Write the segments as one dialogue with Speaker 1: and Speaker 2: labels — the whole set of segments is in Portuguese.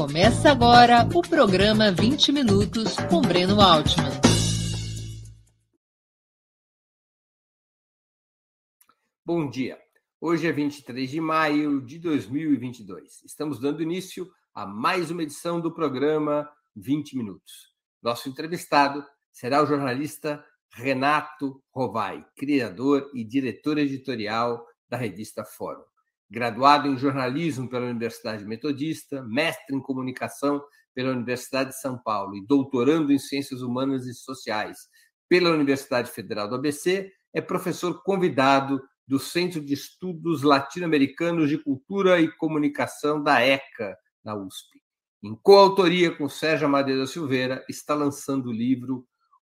Speaker 1: Começa agora o programa 20 Minutos com Breno Altman.
Speaker 2: Bom dia. Hoje é 23 de maio de 2022. Estamos dando início a mais uma edição do programa 20 Minutos. Nosso entrevistado será o jornalista Renato Rovai, criador e diretor editorial da revista Fórum graduado em jornalismo pela Universidade Metodista, mestre em comunicação pela Universidade de São Paulo e doutorando em ciências humanas e sociais pela Universidade Federal do ABC, é professor convidado do Centro de Estudos Latino-Americanos de Cultura e Comunicação da ECA, na USP. Em coautoria com Sérgio Madeira Silveira, está lançando o livro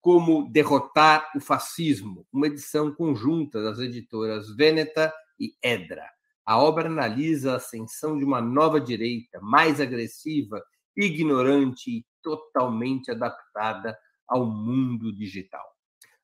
Speaker 2: Como Derrotar o Fascismo, uma edição conjunta das editoras Veneta e Edra. A obra analisa a ascensão de uma nova direita mais agressiva, ignorante e totalmente adaptada ao mundo digital.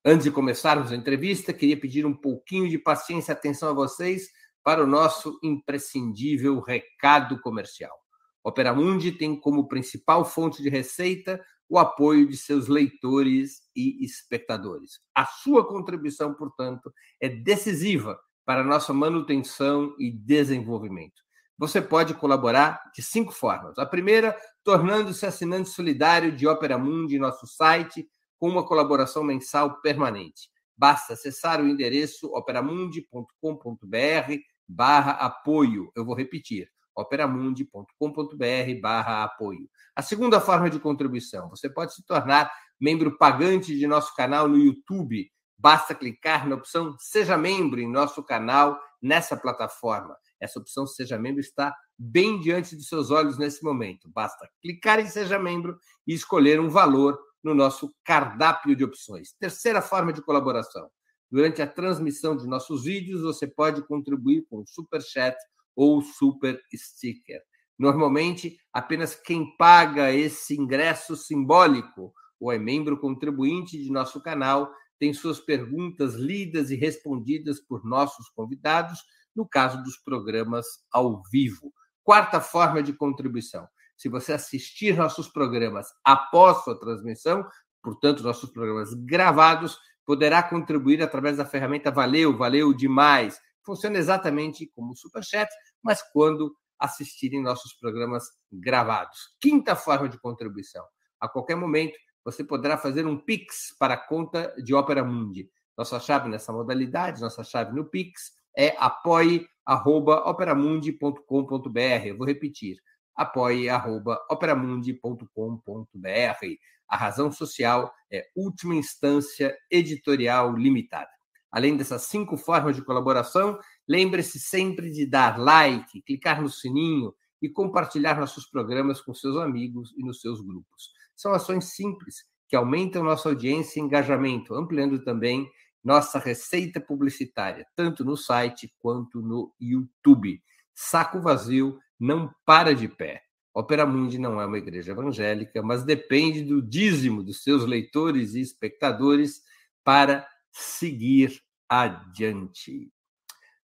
Speaker 2: Antes de começarmos a entrevista, queria pedir um pouquinho de paciência e atenção a vocês para o nosso imprescindível recado comercial. Opera Mundi tem como principal fonte de receita o apoio de seus leitores e espectadores. A sua contribuição, portanto, é decisiva para nossa manutenção e desenvolvimento. Você pode colaborar de cinco formas. A primeira, tornando-se assinante solidário de Opera Mundi nosso site, com uma colaboração mensal permanente. Basta acessar o endereço operamundi.com.br barra apoio. Eu vou repetir, operamundi.com.br barra apoio. A segunda forma de contribuição, você pode se tornar membro pagante de nosso canal no YouTube, Basta clicar na opção Seja Membro em nosso canal nessa plataforma. Essa opção Seja Membro está bem diante dos seus olhos nesse momento. Basta clicar em Seja Membro e escolher um valor no nosso cardápio de opções. Terceira forma de colaboração. Durante a transmissão de nossos vídeos, você pode contribuir com Super Chat ou Super Sticker. Normalmente, apenas quem paga esse ingresso simbólico ou é membro contribuinte de nosso canal tem suas perguntas lidas e respondidas por nossos convidados, no caso dos programas ao vivo. Quarta forma de contribuição. Se você assistir nossos programas após sua transmissão, portanto, nossos programas gravados, poderá contribuir através da ferramenta Valeu, valeu demais. Funciona exatamente como o Superchat, mas quando assistirem nossos programas gravados. Quinta forma de contribuição. A qualquer momento, você poderá fazer um Pix para a conta de Opera Mundi. Nossa chave nessa modalidade, nossa chave no Pix é apoie.operamundi.com.br. Eu vou repetir, apoie.operamundi.com.br. A razão social é última instância editorial limitada. Além dessas cinco formas de colaboração, lembre-se sempre de dar like, clicar no sininho e compartilhar nossos programas com seus amigos e nos seus grupos. São ações simples que aumentam nossa audiência e engajamento, ampliando também nossa receita publicitária, tanto no site quanto no YouTube. Saco vazio não para de pé. Opera Mundi não é uma igreja evangélica, mas depende do dízimo dos seus leitores e espectadores para seguir adiante.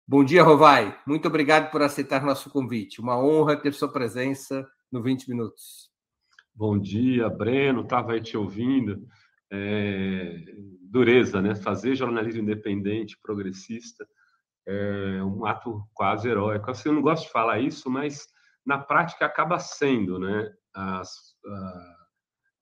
Speaker 2: Bom dia, Rovai. Muito obrigado por aceitar nosso convite. Uma honra ter sua presença no 20 Minutos.
Speaker 3: Bom dia, Breno, estava aí te ouvindo. É, dureza, né? Fazer jornalismo independente, progressista, é um ato quase heróico. Assim, eu não gosto de falar isso, mas na prática acaba sendo, né? As, a,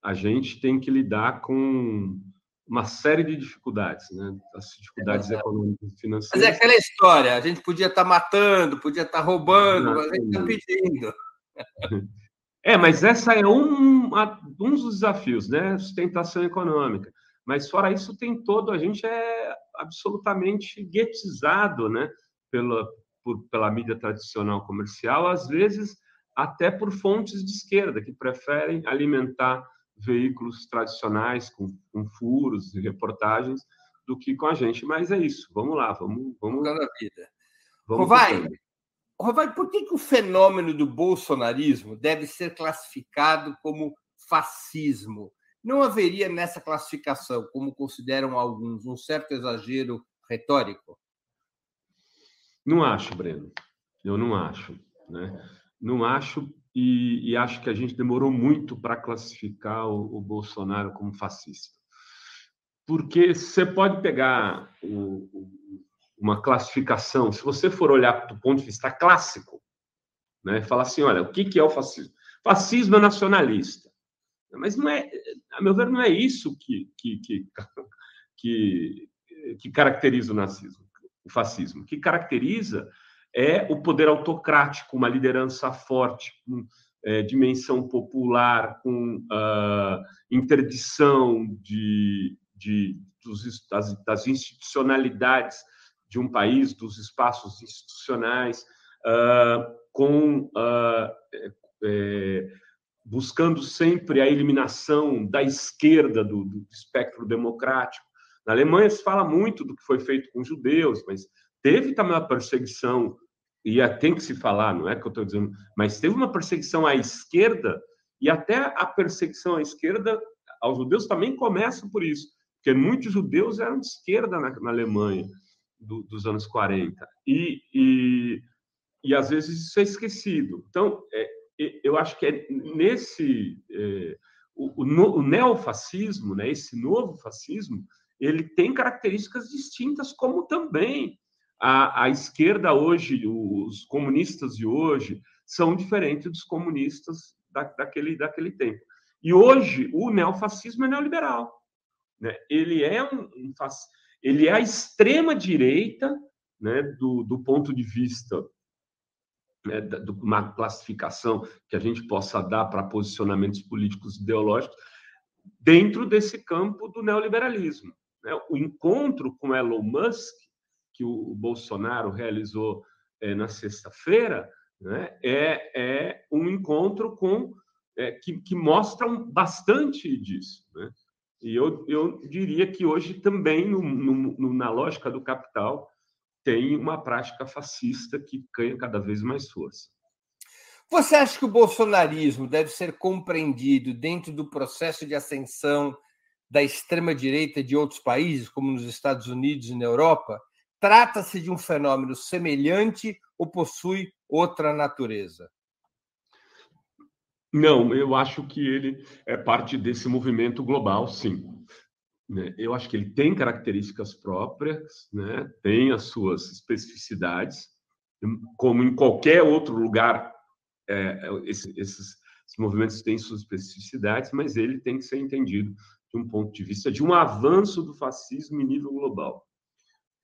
Speaker 3: a gente tem que lidar com uma série de dificuldades, né? As dificuldades é econômicas e financeiras.
Speaker 2: Mas é aquela história, a gente podia estar tá matando, podia estar tá roubando, mas a gente está pedindo.
Speaker 3: É, mas essa é um, um dos desafios, né? Sustentação econômica. Mas fora isso, tem todo, a gente é absolutamente guetizado, né? Pela, por, pela mídia tradicional comercial, às vezes até por fontes de esquerda, que preferem alimentar veículos tradicionais com, com furos e reportagens do que com a gente. Mas é isso, vamos lá, vamos... vamos
Speaker 2: na vida. Vamos Vai, Rovai, por que, que o fenômeno do bolsonarismo deve ser classificado como fascismo? Não haveria nessa classificação, como consideram alguns, um certo exagero retórico?
Speaker 3: Não acho, Breno. Eu não acho. Né? Não acho e, e, acho que a gente demorou muito para classificar o, o, Bolsonaro como fascista. Porque você pode pegar o, uma classificação, se você for olhar do ponto de vista clássico, né, falar assim: olha, o que, que é o fascismo? Fascismo é nacionalista. Mas não é, a meu ver, não é isso que, que, que, que, que caracteriza o nazismo, o fascismo. O que caracteriza é o poder autocrático, uma liderança forte, com é, dimensão popular, com uh, interdição de, de, dos, das, das, institucionalidades de um país, dos espaços institucionais, uh, com uh, é, buscando sempre a eliminação da esquerda do, do espectro democrático. Na Alemanha se fala muito do que foi feito com os judeus, mas teve também uma perseguição, e é, tem que se falar, não é que eu estou dizendo, mas teve uma perseguição à esquerda, e até a perseguição à esquerda aos judeus também começa por isso, porque muitos judeus eram de esquerda na, na Alemanha do, dos anos 40, e, e, e às vezes isso é esquecido. Então, é, eu acho que é nesse. É, o, o, o neofascismo, né, esse novo fascismo, ele tem características distintas, como também a, a esquerda hoje, os comunistas de hoje, são diferentes dos comunistas da, daquele, daquele tempo. E hoje o neofascismo é neoliberal. Né? Ele, é um, um ele é a extrema direita né, do, do ponto de vista né, de uma classificação que a gente possa dar para posicionamentos políticos ideológicos dentro desse campo do neoliberalismo. Né? O encontro com Elon Musk, que o Bolsonaro realizou é, na sexta-feira, né? é, é um encontro com é, que, que mostra bastante disso. Né? E eu, eu diria que hoje também, no, no, na lógica do capital, tem uma prática fascista que ganha cada vez mais força.
Speaker 2: Você acha que o bolsonarismo deve ser compreendido dentro do processo de ascensão da extrema-direita de outros países, como nos Estados Unidos e na Europa? Trata-se de um fenômeno semelhante ou possui outra natureza?
Speaker 3: Não, eu acho que ele é parte desse movimento global, sim. Né? Eu acho que ele tem características próprias, né? tem as suas especificidades, como em qualquer outro lugar, é, esses, esses movimentos têm suas especificidades, mas ele tem que ser entendido de um ponto de vista de um avanço do fascismo em nível global.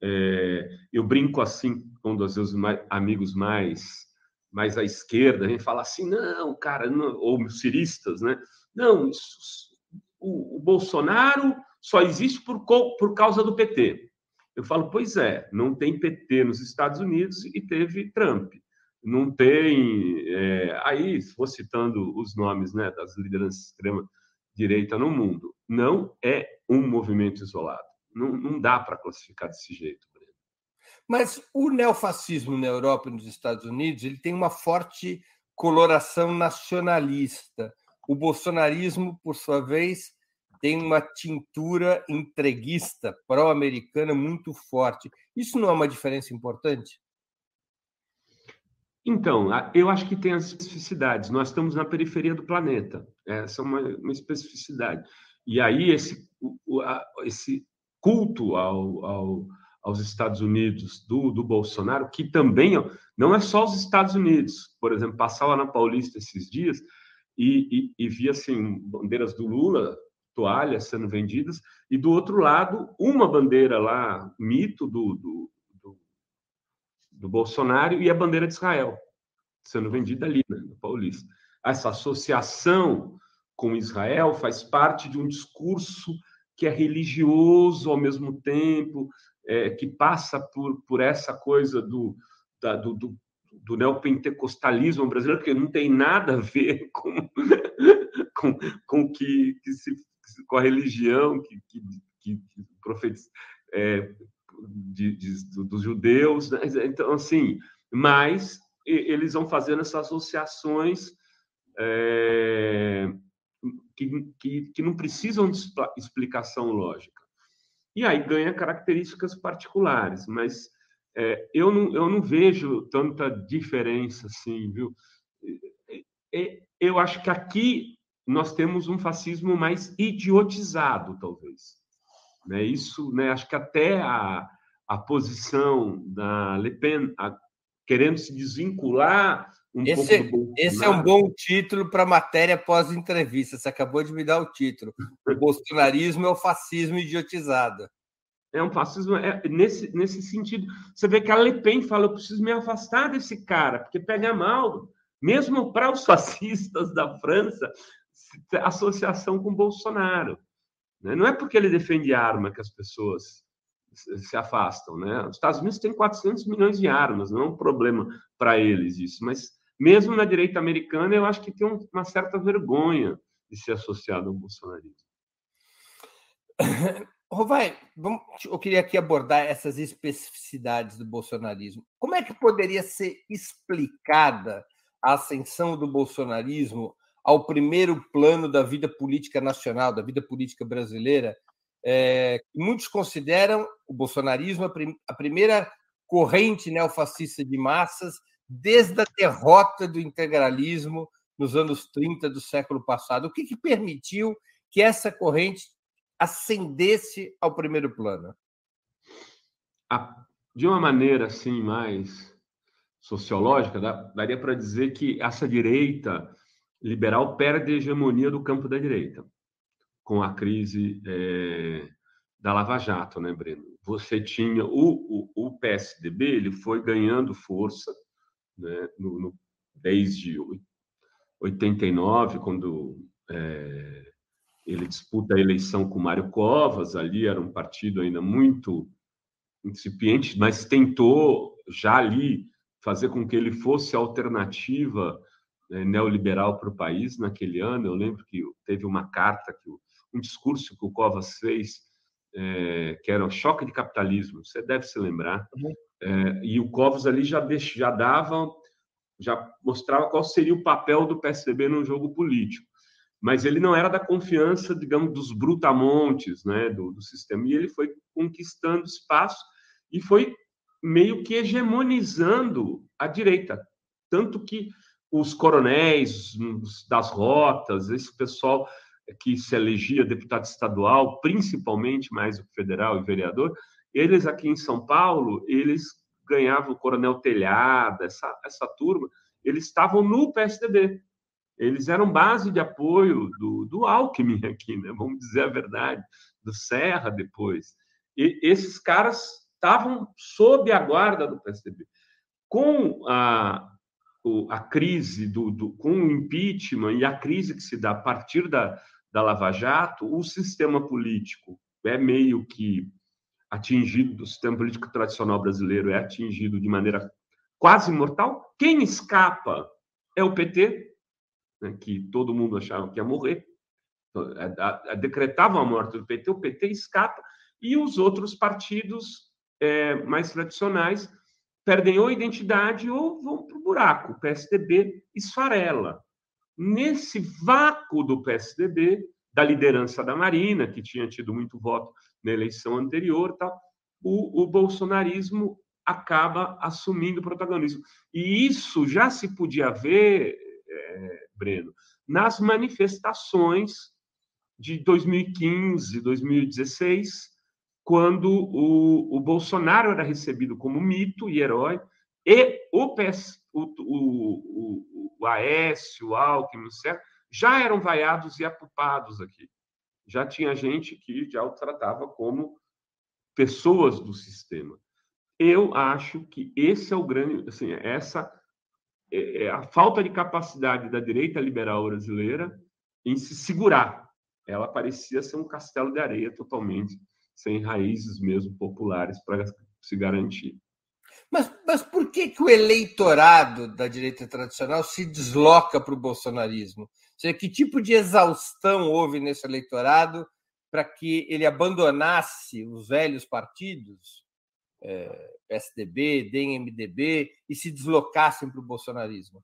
Speaker 3: É, eu brinco assim com dos meus amigos mais mais à esquerda, a gente fala assim, não, cara, não, ou ciristas, né? Não, isso, o, o, Bolsonaro só existe por, por causa do PT. Eu falo, pois é, não tem PT nos Estados Unidos e teve Trump. Não tem. É, aí, vou citando os nomes né, das lideranças extrema direita no mundo. Não é um movimento isolado. Não, não dá para classificar desse jeito.
Speaker 2: Mas o neofascismo na Europa e nos Estados Unidos ele tem uma forte coloração nacionalista. O bolsonarismo, por sua vez, tem uma tintura entreguista pró-americana muito forte. Isso não é uma diferença importante?
Speaker 3: Então, eu acho que tem as especificidades. Nós estamos na periferia do planeta. Essa é uma, uma especificidade. E aí, esse, esse culto ao, ao, aos Estados Unidos do, do Bolsonaro, que também não é só os Estados Unidos. Por exemplo, passava na Paulista esses dias e, e, e via assim, bandeiras do Lula toalhas sendo vendidas, e do outro lado, uma bandeira lá, mito do, do, do, do Bolsonaro, e a bandeira de Israel, sendo vendida ali, né, no Paulista. Essa associação com Israel faz parte de um discurso que é religioso ao mesmo tempo, é, que passa por, por essa coisa do, da, do, do, do neopentecostalismo brasileiro, que não tem nada a ver com, com, com que, que se com a religião que, que, que, que é, de, de, dos judeus. Né? Então, assim, mas eles vão fazendo essas associações é, que, que, que não precisam de explicação lógica. E aí ganha características particulares, mas é, eu, não, eu não vejo tanta diferença assim, viu? eu acho que aqui nós temos um fascismo mais idiotizado, talvez. Né? Isso, né, acho que até a, a posição da Le Pen a, querendo se desvincular um
Speaker 2: esse, pouco Esse é um bom título para matéria pós-entrevista. Você acabou de me dar o título. O bolsonarismo é o fascismo idiotizado.
Speaker 3: É um fascismo é, nesse, nesse sentido. Você vê que a Le Pen fala: eu preciso me afastar desse cara, porque pega mal. Mesmo para os fascistas da França, associação com Bolsonaro. Né? Não é porque ele defende arma que as pessoas se afastam. Né? Os Estados Unidos têm 400 milhões de armas, não é um problema para eles isso. Mas mesmo na direita americana, eu acho que tem uma certa vergonha de ser associado ao bolsonarismo.
Speaker 2: Rovai, eu queria aqui abordar essas especificidades do bolsonarismo. Como é que poderia ser explicada a ascensão do bolsonarismo ao primeiro plano da vida política nacional, da vida política brasileira? É, muitos consideram o bolsonarismo a, prim, a primeira corrente neofascista de massas desde a derrota do integralismo nos anos 30 do século passado. O que, que permitiu que essa corrente ascendesse ao primeiro plano?
Speaker 3: De uma maneira assim mais sociológica, daria para dizer que essa direita liberal perde a hegemonia do campo da direita com a crise é, da Lava Jato, né, Breno? Você tinha o, o, o PSDB, ele foi ganhando força né, no, no, desde 89, quando é, ele disputa a eleição com Mário Covas, ali era um partido ainda muito incipiente, mas tentou já ali fazer com que ele fosse alternativa né, neoliberal para o país naquele ano. Eu lembro que teve uma carta, que, um discurso que o Covas fez, é, que era o choque de capitalismo, você deve se lembrar. Uhum. É, e o Covas ali já, deix, já dava, já mostrava qual seria o papel do PSDB no jogo político. Mas ele não era da confiança, digamos, dos brutamontes né, do, do sistema. E ele foi conquistando espaço e foi meio que hegemonizando a direita. Tanto que os coronéis das rotas, esse pessoal que se elegia deputado estadual, principalmente mais que federal e vereador, eles aqui em São Paulo, eles ganhavam o Coronel Telhada, essa, essa turma, eles estavam no PSDB. Eles eram base de apoio do, do Alckmin aqui, né? vamos dizer a verdade, do Serra depois. E esses caras estavam sob a guarda do PSDB. Com a, a crise, do, do, com o impeachment e a crise que se dá a partir da, da Lava Jato, o sistema político é meio que atingido, o sistema político tradicional brasileiro é atingido de maneira quase mortal. Quem escapa é o PT, né, que todo mundo achava que ia morrer. Então, a, a, decretavam a morte do PT, o PT escapa, e os outros partidos é, mais tradicionais perdem ou identidade ou vão para o buraco. O PSDB esfarela. Nesse vácuo do PSDB, da liderança da Marina, que tinha tido muito voto na eleição anterior, tal, o, o bolsonarismo acaba assumindo protagonismo. E isso já se podia ver, é, Breno, nas manifestações de 2015, 2016, quando o, o Bolsonaro era recebido como mito e herói, e o, PS, o, o, o, o Aécio, o Alckmin, já eram vaiados e apupados aqui já tinha gente que já o tratava como pessoas do sistema. Eu acho que esse é o grande, assim, essa é, é a falta de capacidade da direita liberal brasileira em se segurar. Ela parecia ser um castelo de areia totalmente, sem raízes mesmo populares para se garantir.
Speaker 2: Mas, mas por que, que o eleitorado da direita tradicional se desloca para o bolsonarismo? Seja, que tipo de exaustão houve nesse eleitorado para que ele abandonasse os velhos partidos, é, PSDB, DEM, MDB, e se deslocassem para o bolsonarismo?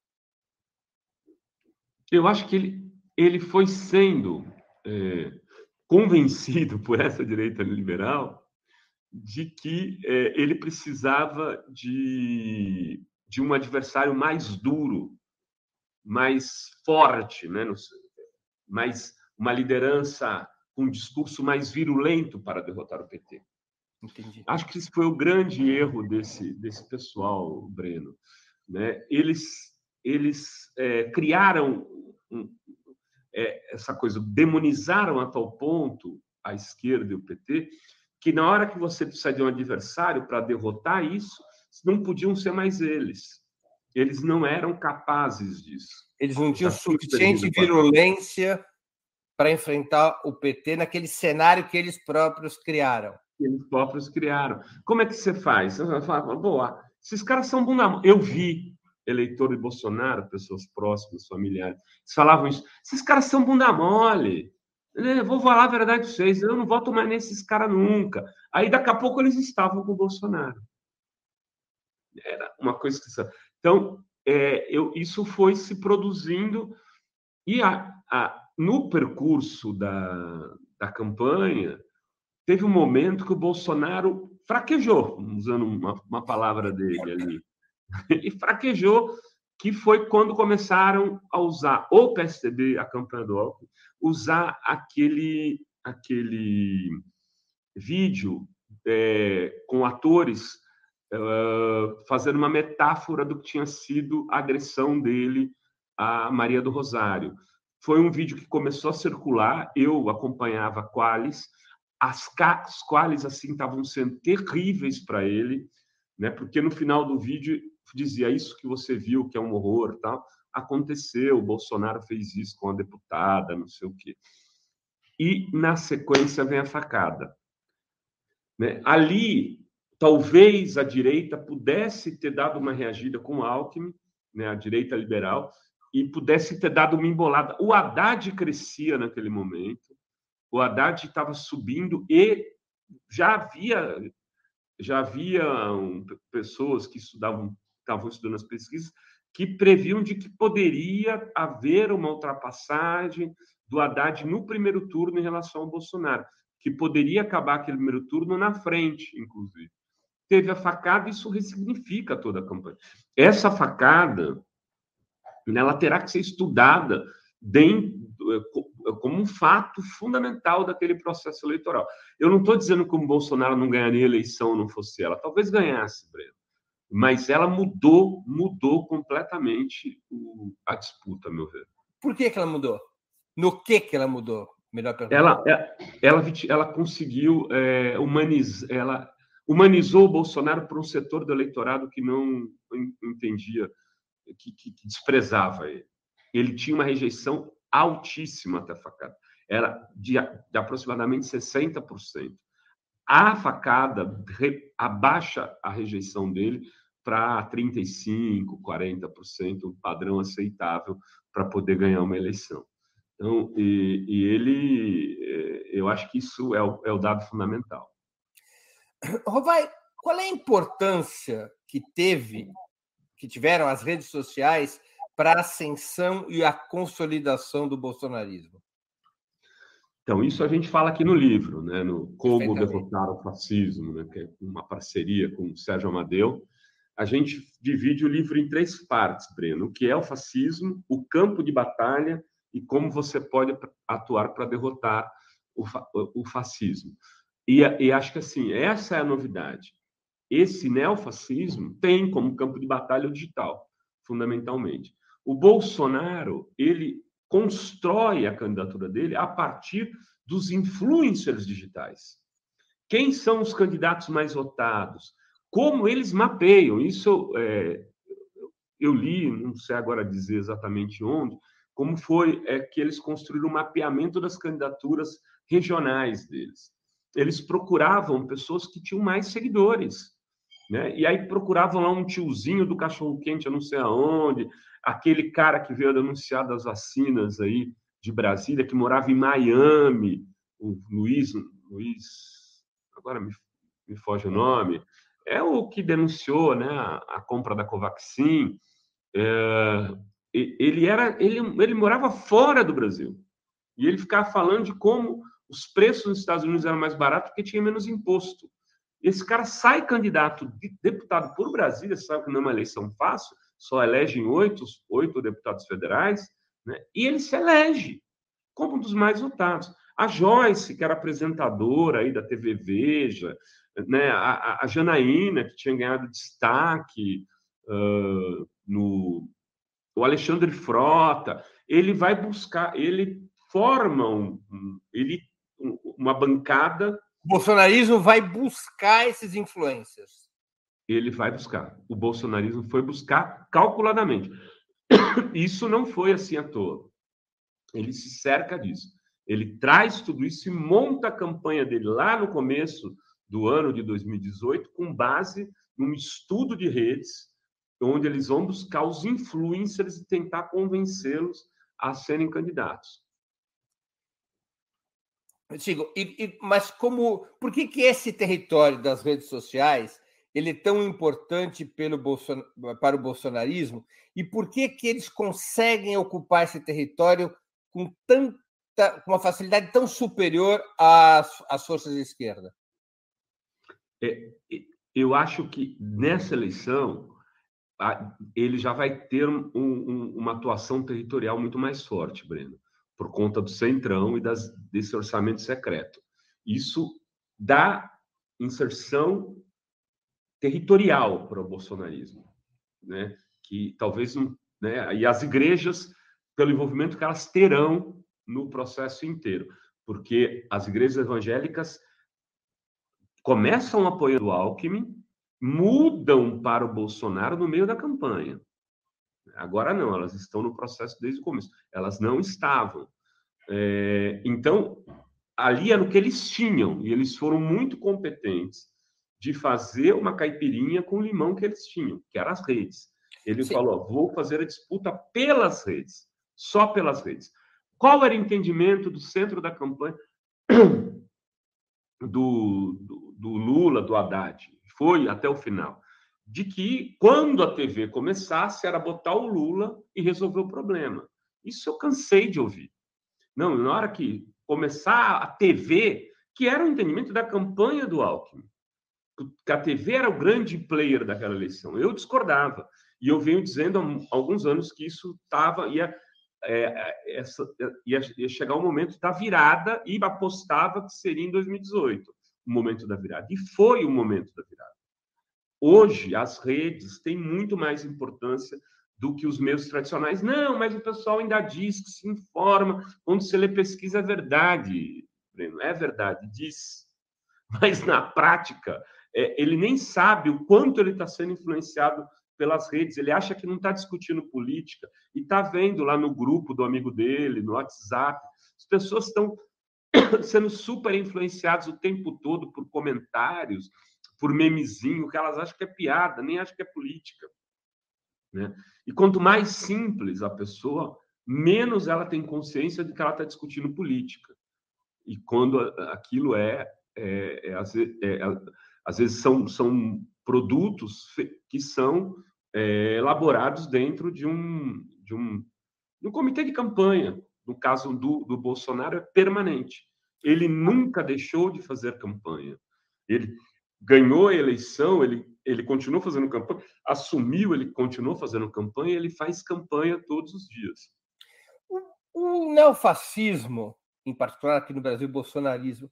Speaker 3: Eu acho que ele, ele foi sendo é, convencido por essa direita liberal de que é, ele precisava de, de um adversário mais duro mais forte, né? mais uma liderança com um discurso mais virulento para derrotar o PT. Entendi. Acho que esse foi o grande erro desse, desse pessoal, Breno. Né? Eles, eles é, criaram um, é, essa coisa, demonizaram a tal ponto a esquerda e o PT, que na hora que você precisa de um adversário para derrotar isso, não podiam ser mais eles. Eles não eram capazes disso.
Speaker 2: Eles não tinham suficiente virulência para enfrentar o PT naquele cenário que eles próprios criaram.
Speaker 3: Eles próprios criaram. Como é que você faz? Você fala, boa, esses caras são bunda. Eu vi eleitor de Bolsonaro, pessoas próximas, familiares, eles falavam isso. Esses caras são bunda mole. Eu vou falar a verdade de vocês, eu não voto mais nesses caras nunca. Aí, daqui a pouco, eles estavam com o Bolsonaro. Era uma coisa que. Então, é, eu, isso foi se produzindo, e a, a, no percurso da, da campanha, teve um momento que o Bolsonaro fraquejou, usando uma, uma palavra dele ali. Ele fraquejou, que foi quando começaram a usar o PSDB, a campanha do Alckmin, usar aquele, aquele vídeo é, com atores fazendo uma metáfora do que tinha sido a agressão dele a Maria do Rosário. Foi um vídeo que começou a circular, eu acompanhava Qualis, as, as Qualis assim estavam sendo terríveis para ele, né? Porque no final do vídeo dizia isso que você viu, que é um horror, tal, aconteceu, o Bolsonaro fez isso com a deputada, não sei o quê. E na sequência vem a facada. Né? Ali, talvez a direita pudesse ter dado uma reagida com o Alckmin, né? a direita liberal, e pudesse ter dado uma embolada. O Haddad crescia naquele momento, o Haddad estava subindo e já havia já havia pessoas que estudavam estavam estudando as pesquisas que previam de que poderia haver uma ultrapassagem do Haddad no primeiro turno em relação ao Bolsonaro, que poderia acabar aquele primeiro turno na frente, inclusive. Teve a facada, isso ressignifica toda a campanha. Essa facada ela terá que ser estudada dentro, eh, como um fato fundamental daquele processo eleitoral. Eu não estou dizendo que o Bolsonaro não ganharia a eleição não fosse ela, talvez ganhasse, Breno, mas ela mudou, mudou completamente o, a disputa, a meu ver.
Speaker 2: Por que, que ela mudou? No que, que ela mudou? Melhor pergunta.
Speaker 3: Ela, é, ela, ela conseguiu é, humanizar, ela humanizou o Bolsonaro para um setor do eleitorado que não entendia que, que, que desprezava ele. Ele tinha uma rejeição altíssima até a facada. Era de, de aproximadamente 60%. A facada re, abaixa a rejeição dele para 35%, 40%, um padrão aceitável para poder ganhar uma eleição. Então, e, e, ele, é, eu acho que isso é o, é o dado fundamental.
Speaker 2: Rovai, qual é a importância que teve que tiveram as redes sociais para a ascensão e a consolidação do bolsonarismo?
Speaker 3: Então, isso a gente fala aqui no livro, né? no Como Derrotar o Fascismo, né? que é uma parceria com o Sérgio Amadeu. A gente divide o livro em três partes, Breno: o que é o fascismo, o campo de batalha e como você pode atuar para derrotar o, o fascismo. E, e acho que assim, essa é a novidade esse neofascismo tem como campo de batalha o digital, fundamentalmente. O Bolsonaro, ele constrói a candidatura dele a partir dos influencers digitais. Quem são os candidatos mais votados? Como eles mapeiam? Isso é, eu li, não sei agora dizer exatamente onde, como foi é, que eles construíram o mapeamento das candidaturas regionais deles. Eles procuravam pessoas que tinham mais seguidores. Né? E aí procuravam lá um tiozinho do cachorro-quente, eu não sei aonde, aquele cara que veio anunciar das vacinas aí de Brasília, que morava em Miami, o Luiz, Luiz agora me, me foge o nome, é o que denunciou né, a, a compra da Covaxin. É, ele, era, ele, ele morava fora do Brasil. E ele ficava falando de como os preços nos Estados Unidos eram mais baratos porque tinha menos imposto. Esse cara sai candidato de deputado por Brasília, sabe que não é uma eleição fácil, só elegem oito, oito deputados federais, né? e ele se elege como um dos mais votados. A Joyce, que era apresentadora aí da TV Veja, né? a, a Janaína, que tinha ganhado destaque uh, no... O Alexandre Frota, ele vai buscar, ele forma um, ele, uma bancada.
Speaker 2: O bolsonarismo vai buscar esses influências.
Speaker 3: Ele vai buscar. O bolsonarismo foi buscar calculadamente. Isso não foi assim à toa. Ele se cerca disso. Ele traz tudo isso e monta a campanha dele lá no começo do ano de 2018 com base num estudo de redes onde eles vão buscar os influencers e tentar convencê-los a serem candidatos.
Speaker 2: Chico, e, e, mas como, por que, que esse território das redes sociais ele é tão importante pelo Bolson, para o bolsonarismo e por que, que eles conseguem ocupar esse território com tanta, com uma facilidade tão superior às, às forças de esquerda?
Speaker 3: É, eu acho que nessa eleição ele já vai ter um, um, uma atuação territorial muito mais forte, Breno por conta do centrão e das, desse orçamento secreto. Isso dá inserção territorial para o bolsonarismo, né? Que talvez né? E as igrejas pelo envolvimento que elas terão no processo inteiro, porque as igrejas evangélicas começam apoiando o Alckmin, mudam para o Bolsonaro no meio da campanha. Agora não, elas estão no processo desde o começo. Elas não estavam. É, então, ali era o que eles tinham, e eles foram muito competentes de fazer uma caipirinha com o limão que eles tinham, que eram as redes. Ele Sim. falou: vou fazer a disputa pelas redes, só pelas redes. Qual era o entendimento do centro da campanha do, do, do Lula, do Haddad? Foi até o final de que quando a TV começasse era botar o Lula e resolver o problema. Isso eu cansei de ouvir. Não, na hora que começar a TV, que era o entendimento da campanha do Alckmin, que a TV era o grande player daquela eleição. Eu discordava. E eu venho dizendo há alguns anos que isso estava ia, é, essa, ia, ia chegar o momento da virada e apostava que seria em 2018 o momento da virada. E foi o momento da virada. Hoje, as redes têm muito mais importância do que os meios tradicionais. Não, mas o pessoal ainda diz que se informa. Quando você lê pesquisa, é verdade, Breno, é verdade, diz. Mas na prática, é, ele nem sabe o quanto ele está sendo influenciado pelas redes. Ele acha que não está discutindo política e está vendo lá no grupo do amigo dele, no WhatsApp. As pessoas estão sendo super influenciadas o tempo todo por comentários, por memezinho, que elas acham que é piada, nem acham que é política. Né? E quanto mais simples a pessoa, menos ela tem consciência de que ela está discutindo política. E quando aquilo é, é, é, é, é às vezes são, são produtos que são é, elaborados dentro de um, de, um, de um comitê de campanha. No caso do, do Bolsonaro, é permanente. Ele nunca deixou de fazer campanha. Ele, ganhou a eleição, ele, ele continuou fazendo campanha, assumiu, ele continuou fazendo campanha, ele faz campanha todos os dias.
Speaker 2: O, o neofascismo, em particular aqui no Brasil, o bolsonarismo,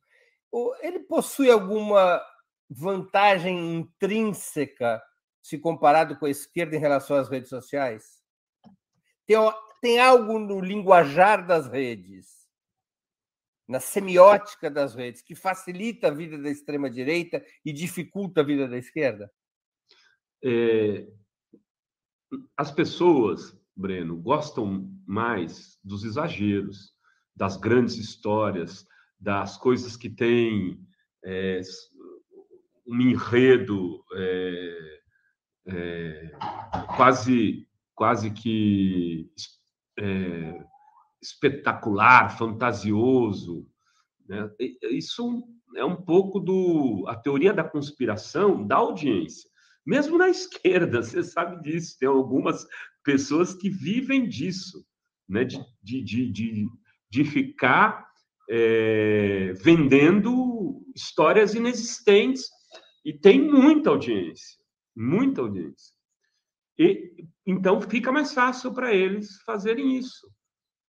Speaker 2: ele possui alguma vantagem intrínseca se comparado com a esquerda em relação às redes sociais? Tem, tem algo no linguajar das redes na semiótica das redes, que facilita a vida da extrema-direita e dificulta a vida da esquerda?
Speaker 3: É, as pessoas, Breno, gostam mais dos exageros, das grandes histórias, das coisas que têm é, um enredo é, é quase, quase que é, espetacular, fantasioso. Né? Isso é um pouco do a teoria da conspiração da audiência. Mesmo na esquerda, você sabe disso, tem algumas pessoas que vivem disso, né? de, de, de, de, ficar é, vendendo histórias inexistentes e tem muita audiência, muita audiência. E, então fica mais fácil para eles fazerem isso,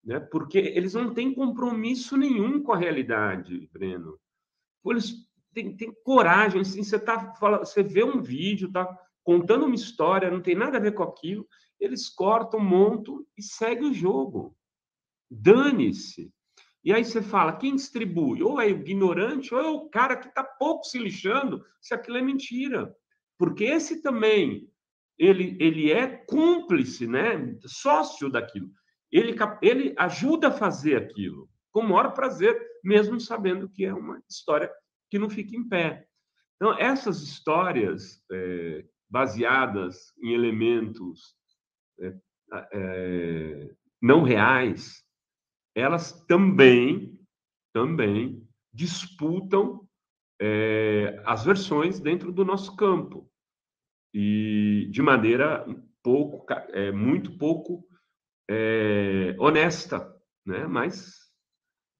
Speaker 3: né? porque eles não têm compromisso nenhum com a realidade, Breno. Eles têm, têm coragem, assim, você, tá, você vê um vídeo, tá contando uma história, não tem nada a ver com aquilo, eles cortam, montam e segue o jogo. Dane-se. E aí você fala, quem distribui? Ou é o ignorante, ou é o cara que está pouco se lixando se aquilo é mentira. Porque esse também, ele, ele é cúmplice, né? sócio daquilo. Ele, ele ajuda a fazer aquilo, com o maior prazer, mesmo sabendo que é uma história que não fica em pé. Então, essas histórias é, baseadas em elementos é, é, não reais, elas também, também disputam é, as versões dentro do nosso campo e de maneira pouco, é, muito pouco é, honesta, né? Mas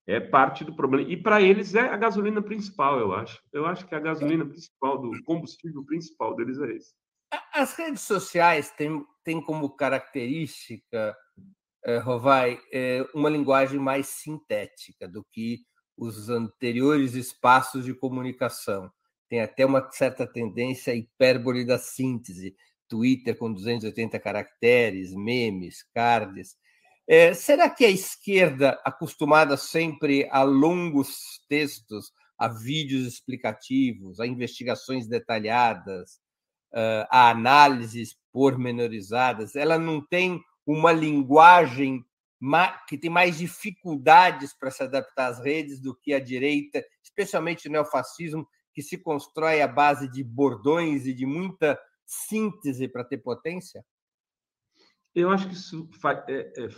Speaker 3: é parte do problema. E para eles é a gasolina principal, eu acho. Eu acho que a gasolina principal, do combustível principal deles é esse.
Speaker 2: As redes sociais têm, têm como característica, eh, Rovai, eh, uma linguagem mais sintética do que os anteriores espaços de comunicação. Tem até uma certa tendência à hipérbole da síntese. Twitter com 280 caracteres, memes, cards. É, será que a esquerda, acostumada sempre a longos textos, a vídeos explicativos, a investigações detalhadas, a análises pormenorizadas, ela não tem uma linguagem que tem mais dificuldades para se adaptar às redes do que a direita, especialmente o neofascismo, que se constrói à base de bordões e de muita síntese para ter potência?
Speaker 3: Eu acho que isso faz, é, é, é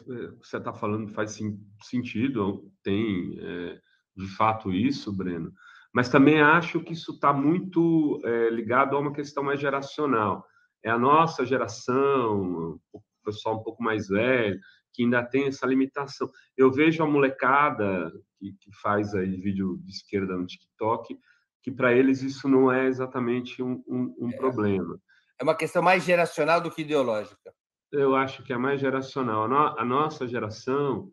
Speaker 3: você está falando faz sim, sentido, tem é, de fato isso, Breno, mas também acho que isso está muito é, ligado a uma questão mais geracional. É a nossa geração, o pessoal um pouco mais velho, que ainda tem essa limitação. Eu vejo a molecada que, que faz aí vídeo de esquerda no TikTok, que para eles isso não é exatamente um, um, um é. problema.
Speaker 2: É uma questão mais geracional do que ideológica.
Speaker 3: Eu acho que é mais geracional. A nossa geração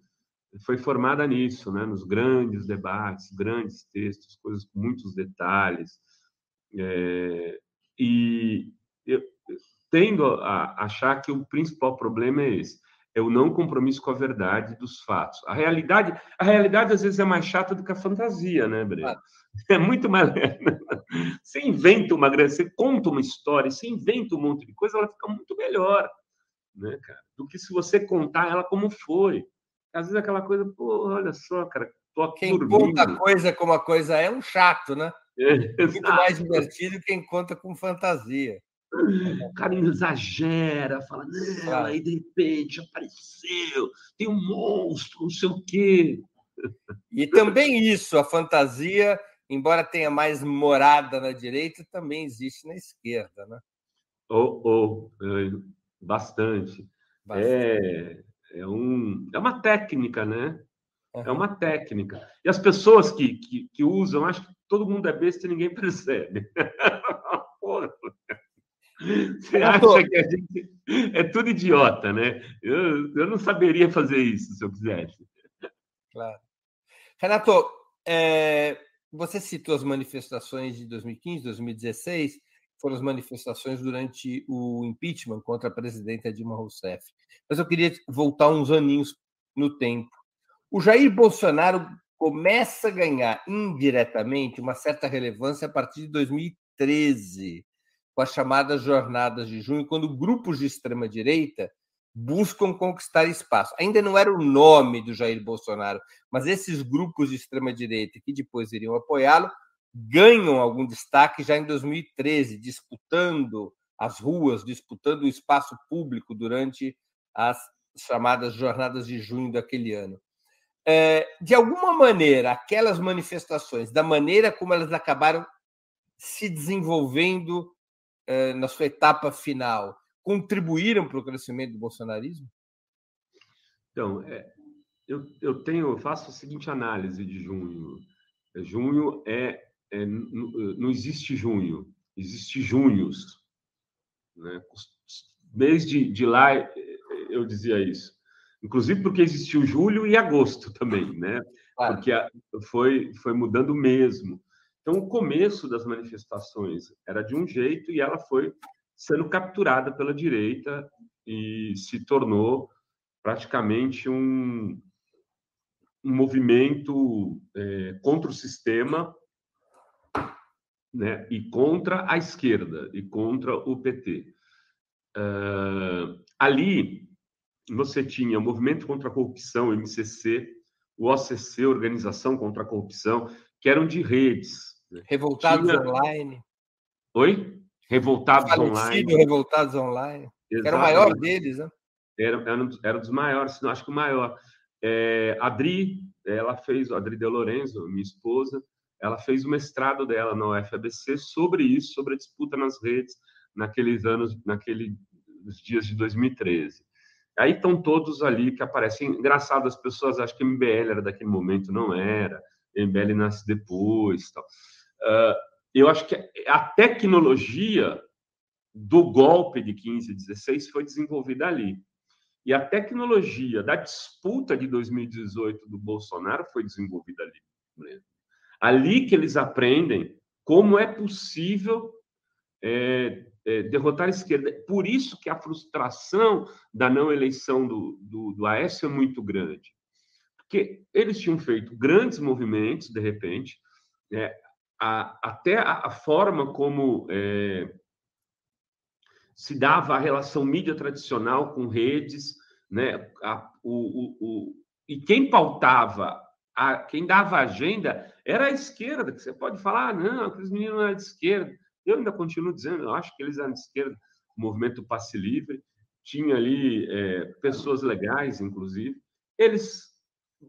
Speaker 3: foi formada nisso, né? nos grandes debates, grandes textos, coisas com muitos detalhes. É, e eu tendo a achar que o principal problema é esse, é o não compromisso com a verdade dos fatos. A realidade, a realidade às vezes é mais chata do que a fantasia, né, Breno? Ah. É muito mais. Você inventa uma grande, você conta uma história, você inventa um monte de coisa, ela fica muito melhor, né, cara? Do que se você contar ela como foi. Às vezes aquela coisa, pô, olha só, cara, tô aqui
Speaker 2: Quem
Speaker 3: dormindo.
Speaker 2: conta a coisa como a coisa é um chato, né? É, muito mais divertido quem conta com fantasia.
Speaker 3: O cara exagera, fala, não, aí de repente apareceu, tem um monstro, não sei o quê.
Speaker 2: E também isso, a fantasia, embora tenha mais morada na direita, também existe na esquerda, né?
Speaker 3: Oh, oh, bastante. bastante. É, é, um, é uma técnica, né? Uhum. É uma técnica. E as pessoas que, que, que, usam, acho que todo mundo é besta e ninguém percebe. Porra. Você acha que a gente é tudo idiota, né? Eu, eu não saberia fazer isso se eu quisesse.
Speaker 2: Claro. Renato, é, você citou as manifestações de 2015, 2016, foram as manifestações durante o impeachment contra a presidenta Dilma Rousseff. Mas eu queria voltar uns aninhos no tempo. O Jair Bolsonaro começa a ganhar indiretamente uma certa relevância a partir de 2013, com as chamadas jornadas de junho, quando grupos de extrema direita buscam conquistar espaço. Ainda não era o nome do Jair Bolsonaro, mas esses grupos de extrema direita que depois iriam apoiá-lo ganham algum destaque já em 2013, disputando as ruas, disputando o espaço público durante as chamadas jornadas de junho daquele ano. É, de alguma maneira, aquelas manifestações, da maneira como elas acabaram se desenvolvendo na sua etapa final, contribuíram para o crescimento do bolsonarismo?
Speaker 3: Então, é, eu, eu tenho, eu faço a seguinte análise de junho. Junho é é, não existe junho, existe junhos. Né? desde de lá eu dizia isso. Inclusive porque existiu julho e agosto também, né? Porque foi, foi mudando mesmo. Então, o começo das manifestações era de um jeito e ela foi sendo capturada pela direita e se tornou praticamente um, um movimento é, contra o sistema né, e contra a esquerda e contra o PT. Uh, ali você tinha o Movimento contra a Corrupção, MCC, o OCC, Organização contra a Corrupção, que eram de redes.
Speaker 2: Né? Revoltados tinha... Online.
Speaker 3: Oi? Revoltados Falecido, Online.
Speaker 2: Revoltados Online. Exatamente. Era o maior deles, né?
Speaker 3: Era, era, era dos maiores, não acho que o maior. É, Adri, ela fez, Adri De Lorenzo, minha esposa, ela fez o mestrado dela na UFABC sobre isso, sobre a disputa nas redes naqueles anos, naqueles dias de 2013. Aí estão todos ali que aparecem. Engraçado, as pessoas acham que MBL era daquele momento, não era. MBL nasce depois. Tal. Uh, eu acho que a tecnologia do golpe de 15 e 16 foi desenvolvida ali. E a tecnologia da disputa de 2018 do Bolsonaro foi desenvolvida ali. Ali que eles aprendem como é possível é, é, derrotar a esquerda. Por isso que a frustração da não eleição do, do, do Aécio é muito grande. Porque eles tinham feito grandes movimentos, de repente, é, a, até a, a, forma como é, se dava a relação mídia tradicional com redes, né? A, o, o, o, e quem pautava, a, quem dava agenda era a esquerda, que você pode falar, ah, não, aqueles meninos eram de esquerda. Eu ainda continuo dizendo, eu acho que eles eram de esquerda, o movimento passe livre, tinha ali é, pessoas legais, inclusive. Eles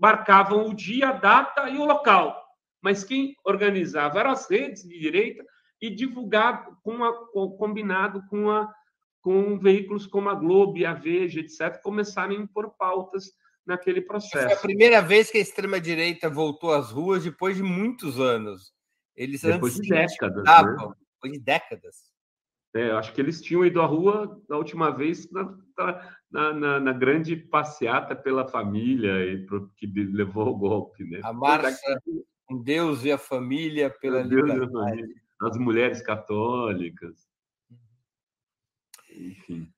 Speaker 3: marcavam o dia, a data e o local, mas quem organizava eram as redes de direita e divulgado com a, com, combinado com, a, com veículos como a Globo e a Veja, etc., começaram a impor pautas naquele processo. Foi
Speaker 2: a primeira vez que a extrema-direita voltou às ruas depois de muitos anos. Eles
Speaker 3: depois de décadas. Né?
Speaker 2: Depois de décadas.
Speaker 3: É, eu acho que eles tinham ido à rua da última vez na, na, na, na grande passeata pela família e pro, que levou ao golpe. Né?
Speaker 2: A marcha com Deus e a família pela Deus liberdade.
Speaker 3: As mulheres católicas. Enfim.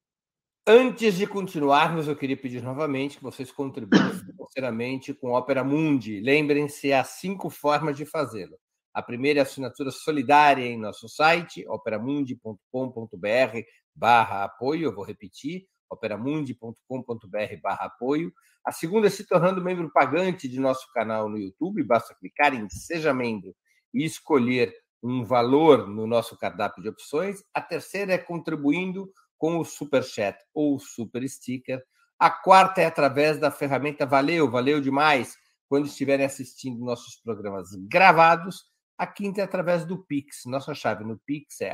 Speaker 2: Antes de continuarmos, eu queria pedir novamente que vocês contribuam financeiramente com Opera Mundi. Lembrem-se, há cinco formas de fazê-lo. A primeira é a assinatura solidária em nosso site, operamundi.com.br barra apoio, eu vou repetir, operamundi.com.br barra apoio. A segunda é se tornando membro pagante de nosso canal no YouTube, basta clicar em Seja Membro e escolher um valor no nosso cardápio de opções. A terceira é contribuindo com o Super Chat ou Super Sticker. A quarta é através da ferramenta Valeu, valeu demais, quando estiverem assistindo nossos programas gravados a quinta é através do Pix. Nossa chave no Pix é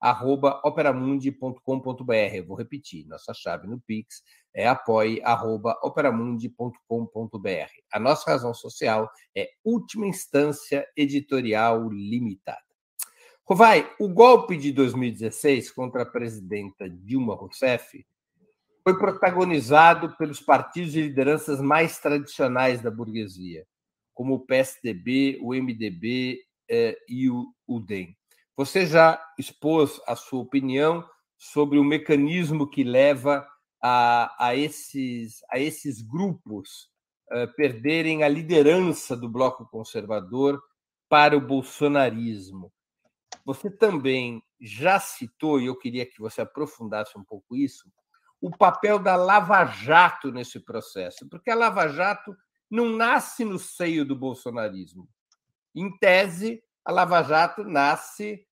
Speaker 2: apoie.operamundi.com.br. Vou repetir, nossa chave no Pix é apoie.operamundi.com.br. A nossa razão social é Última Instância Editorial Limitada. Rovai, o golpe de 2016 contra a presidenta Dilma Rousseff foi protagonizado pelos partidos e lideranças mais tradicionais da burguesia como o PSDB, o MDB eh, e o UDEM. Você já expôs a sua opinião sobre o mecanismo que leva a, a, esses, a esses grupos eh, perderem a liderança do bloco conservador para o bolsonarismo. Você também já citou, e eu queria que você aprofundasse um pouco isso, o papel da Lava Jato nesse processo, porque a Lava Jato não nasce no seio do bolsonarismo. Em tese, a Lava Jato nasce,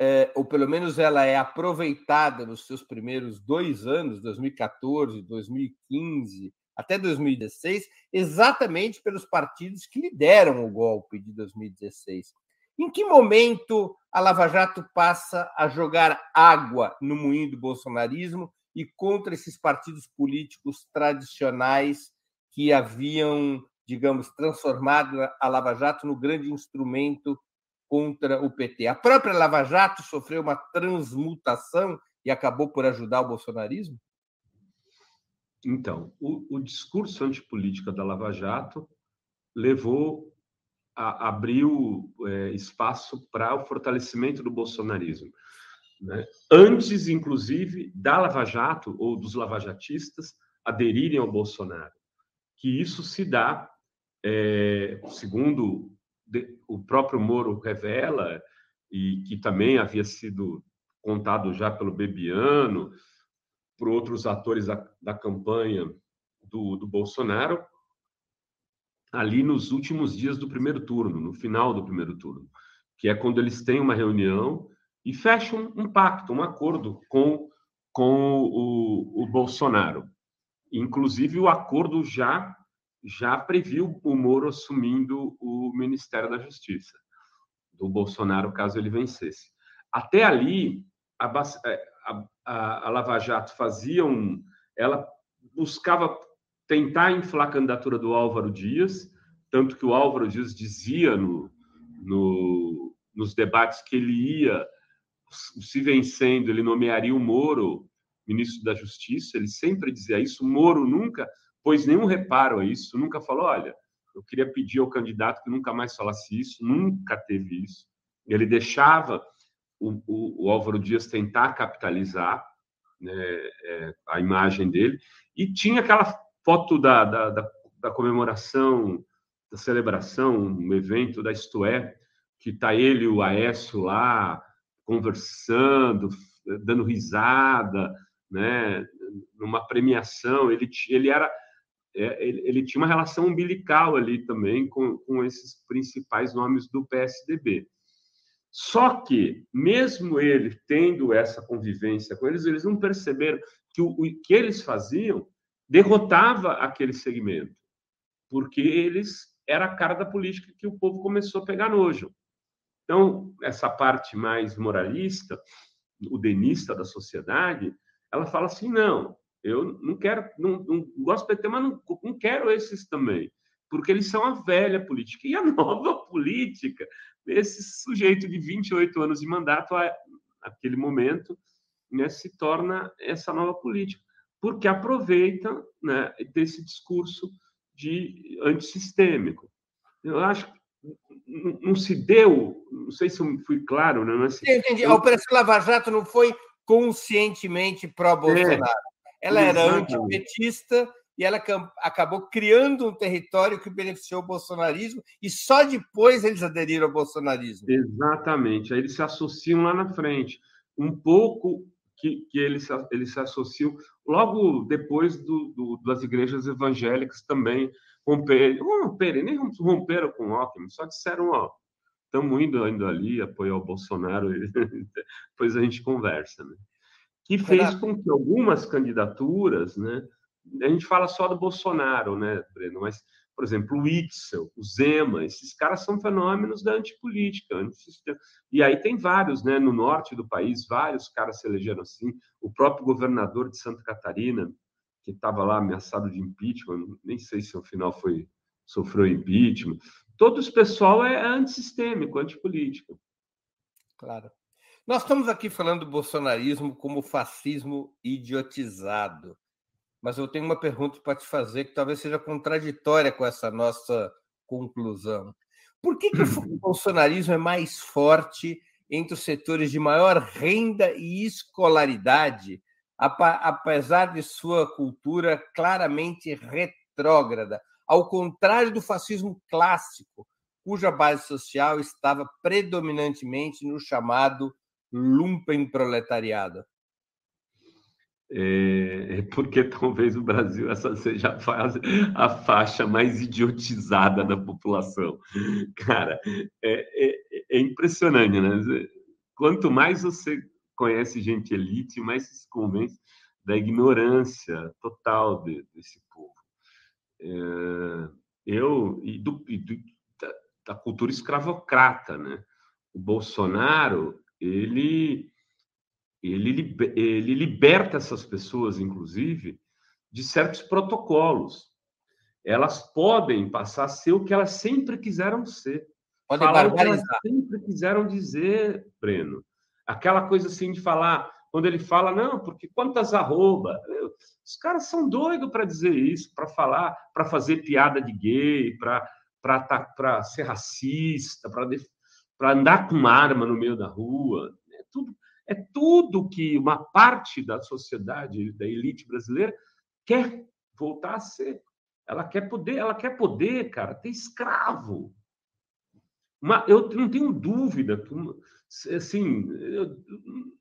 Speaker 2: é, ou pelo menos ela é aproveitada nos seus primeiros dois anos, 2014, 2015, até 2016, exatamente pelos partidos que lideram o golpe de 2016. Em que momento a Lava Jato passa a jogar água no moinho do bolsonarismo e contra esses partidos políticos tradicionais que haviam, digamos, transformado a Lava Jato no grande instrumento contra o PT. A própria Lava Jato sofreu uma transmutação e acabou por ajudar o bolsonarismo?
Speaker 3: Então, o, o discurso antipolítica da Lava Jato levou a, abriu é, espaço para o fortalecimento do bolsonarismo. Né? Antes, inclusive, da Lava Jato ou dos lavajatistas aderirem ao Bolsonaro. Que isso se dá, é, segundo o próprio Moro revela, e que também havia sido contado já pelo Bebiano, por outros atores da, da campanha do, do Bolsonaro, ali nos últimos dias do primeiro turno, no final do primeiro turno, que é quando eles têm uma reunião e fecham um pacto, um acordo com, com o, o Bolsonaro. Inclusive, o acordo já, já previu o Moro assumindo o Ministério da Justiça, do Bolsonaro, caso ele vencesse. Até ali, a, é, a, a, a Lava Jato fazia um. Ela buscava tentar inflar a candidatura do Álvaro Dias, tanto que o Álvaro Dias dizia no, no, nos debates que ele ia, se vencendo, ele nomearia o Moro ministro da Justiça, ele sempre dizia isso, Moro nunca pôs nenhum reparo a isso, nunca falou, olha, eu queria pedir ao candidato que nunca mais falasse isso, nunca teve isso. Ele deixava o, o, o Álvaro Dias tentar capitalizar né, é, a imagem dele, e tinha aquela foto da, da, da, da comemoração, da celebração, um evento da Isto É, que está ele e o Aécio lá conversando, dando risada, né, numa premiação, ele, ele era é, ele, ele, tinha uma relação umbilical ali também com, com esses principais nomes do PSDB. Só que, mesmo ele tendo essa convivência com eles, eles não perceberam que o, o que eles faziam derrotava aquele segmento, porque eles era a cara da política que o povo começou a pegar nojo. Então, essa parte mais moralista, o denista da sociedade, ela fala assim: não, eu não quero, não, não gosto do PT, mas não, não quero esses também, porque eles são a velha política. E a nova política, esse sujeito de 28 anos de mandato, naquele momento, né, se torna essa nova política, porque aproveita né, desse discurso de antissistêmico. Eu acho que não se deu, não sei se eu fui claro, né? Mas,
Speaker 2: Entendi. A Operação Lava Jato não foi conscientemente pró-Bolsonaro. É, ela era antipetista e ela acabou criando um território que beneficiou o bolsonarismo e só depois eles aderiram ao bolsonarismo.
Speaker 3: Exatamente. Aí eles se associam lá na frente. Um pouco que, que eles, eles se associam logo depois do, do, das igrejas evangélicas também romperam, romperam, nem romperam com o Alckmin, só disseram, ó, estamos indo, indo ali apoiar o Bolsonaro, e depois a gente conversa, né? Que fez com que algumas candidaturas, né? A gente fala só do Bolsonaro, né, Breno? Mas, por exemplo, o Itzel, o Zema, esses caras são fenômenos da antipolítica. E aí tem vários, né? No norte do país, vários caras se elegeram assim. O próprio governador de Santa Catarina, que estava lá ameaçado de impeachment, nem sei se ao final foi sofreu impeachment. Todo esse pessoal é antissistêmico, antipolítico.
Speaker 2: Claro. Nós estamos aqui falando do bolsonarismo como fascismo idiotizado. Mas eu tenho uma pergunta para te fazer que talvez seja contraditória com essa nossa conclusão. Por que, que o bolsonarismo é mais forte entre os setores de maior renda e escolaridade, apesar de sua cultura claramente retrógrada, ao contrário do fascismo clássico, cuja base social estava predominantemente no chamado lumpenproletariado?
Speaker 3: É, é porque talvez o Brasil essa seja a, a faixa mais idiotizada da população. Cara, é, é, é, impressionante, né? Quanto mais você conhece gente elite, mais se convence da ignorância total de, desse povo. É, eu e, do, e do, da, da cultura escravocrata, né? O Bolsonaro ele, ele, ele liberta essas pessoas, inclusive, de certos protocolos. Elas podem passar a ser o que elas sempre quiseram ser. Podem falar o que elas sempre quiseram dizer, Breno. Aquela coisa assim de falar, quando ele fala, não, porque quantas arroba? Os caras são doidos para dizer isso, para falar, para fazer piada de gay, para ser racista, para andar com arma no meio da rua. É tudo, é tudo que uma parte da sociedade, da elite brasileira, quer voltar a ser. Ela quer poder, ela quer poder, cara, ter escravo. Uma, eu não tenho dúvida que, assim, eu,